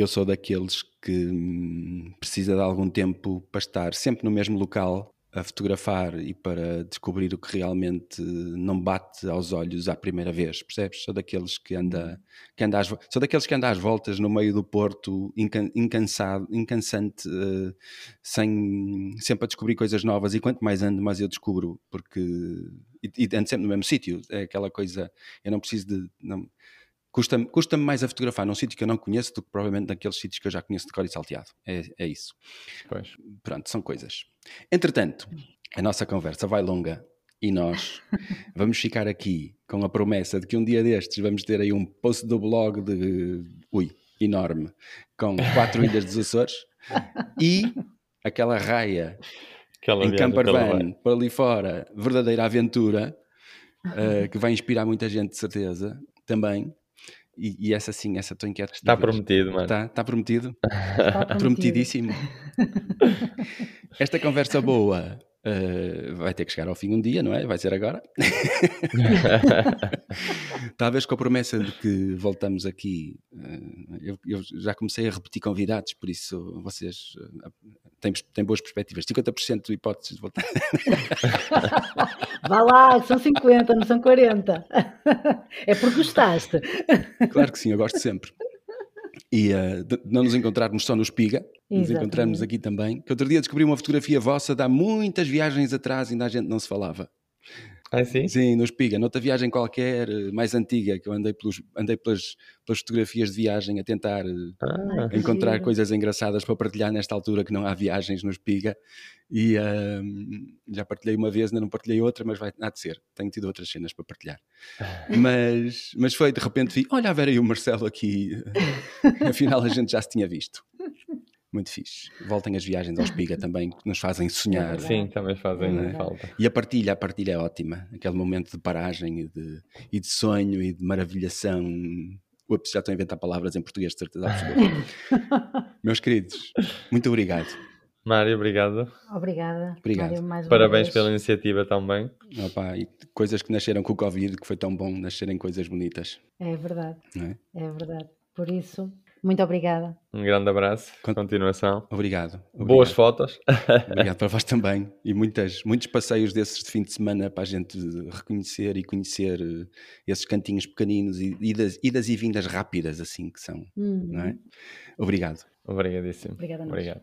eu sou daqueles que hum, precisa de algum tempo para estar sempre no mesmo local a fotografar e para descobrir o que realmente não bate aos olhos à primeira vez, percebes? Sou daqueles que anda, que anda às, sou daqueles que anda às voltas no meio do Porto, incansado, incansante, uh, sem sempre a descobrir coisas novas. E quanto mais ando, mais eu descubro, porque e, e ando sempre no mesmo sítio, é aquela coisa, eu não preciso de não, Custa-me custa mais a fotografar num sítio que eu não conheço do que provavelmente naqueles sítios que eu já conheço de cor e salteado. É, é isso. Pois. Pronto, são coisas. Entretanto, a nossa conversa vai longa e nós vamos ficar aqui com a promessa de que um dia destes vamos ter aí um post do blog de. Ui, enorme, com quatro ilhas dos Açores e aquela raia aquela em camper van para ali fora, verdadeira aventura, uh, que vai inspirar muita gente de certeza também. E, e, essa sim, essa estou inquieto. Está prometido, mano. Está, está prometido? Está prometidíssimo. Esta conversa boa uh, vai ter que chegar ao fim um dia, não é? Vai ser agora. Talvez com a promessa de que voltamos aqui. Uh, eu, eu, já comecei a repetir convidados, por isso vocês uh, têm, têm boas perspectivas. 50% de hipóteses de voltar. Vá lá, são 50, não são 40. É porque gostaste. Claro que sim, eu gosto sempre. E uh, não nos encontrarmos só no Espiga, nos encontrarmos aqui também. Que outro dia descobri uma fotografia vossa de há muitas viagens atrás, ainda a gente não se falava. Ah, sim? Sim, no Espiga. Noutra viagem qualquer, eh, mais antiga, que eu andei, pelos, andei pelas, pelas fotografias de viagem a tentar eh, ah, encontrar coisas engraçadas para partilhar nesta altura que não há viagens no Espiga. E uh, já partilhei uma vez, ainda não partilhei outra, mas vai há de ser. Tenho tido outras cenas para partilhar. mas, mas foi, de repente, vi, olha, a Vera e o Marcelo aqui. Afinal, a gente já se tinha visto. Muito fixe. Voltem as viagens ao Espiga também, que nos fazem sonhar. Sim, também fazem é? falta. E a partilha, a partilha é ótima. Aquele momento de paragem e de, e de sonho e de maravilhação. Ups, já estou a inventar palavras em português, de certeza absoluta. Meus queridos, muito obrigado. Mário, obrigado. Obrigada. Obrigado. Mário, Parabéns pela iniciativa também. Opa, e coisas que nasceram com o Covid, que foi tão bom nascerem coisas bonitas. É verdade. É? é verdade. Por isso, muito obrigada. Um grande abraço. Continuação. Obrigado. Obrigado. Boas fotos. Obrigado para vós também. E muitas, muitos passeios desses de fim de semana para a gente reconhecer e conhecer eh, esses cantinhos pequeninos e idas, idas e vindas rápidas, assim que são. Uhum. Não é? Obrigado. Obrigadíssimo. Obrigada Obrigado.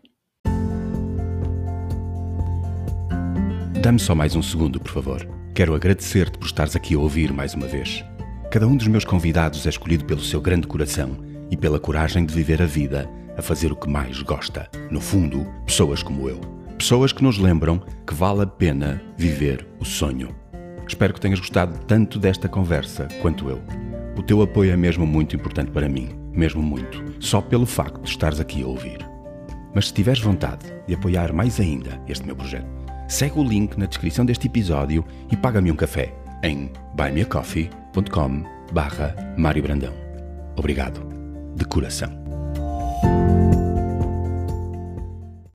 Dá-me só mais um segundo, por favor. Quero agradecer-te por estares aqui a ouvir mais uma vez. Cada um dos meus convidados é escolhido pelo seu grande coração e pela coragem de viver a vida a fazer o que mais gosta. No fundo, pessoas como eu. Pessoas que nos lembram que vale a pena viver o sonho. Espero que tenhas gostado tanto desta conversa quanto eu. O teu apoio é mesmo muito importante para mim, mesmo muito, só pelo facto de estares aqui a ouvir. Mas se tiveres vontade de apoiar mais ainda este meu projeto, segue o link na descrição deste episódio e paga-me um café em buymeacoffee.com barra Mário Brandão. Obrigado de coração.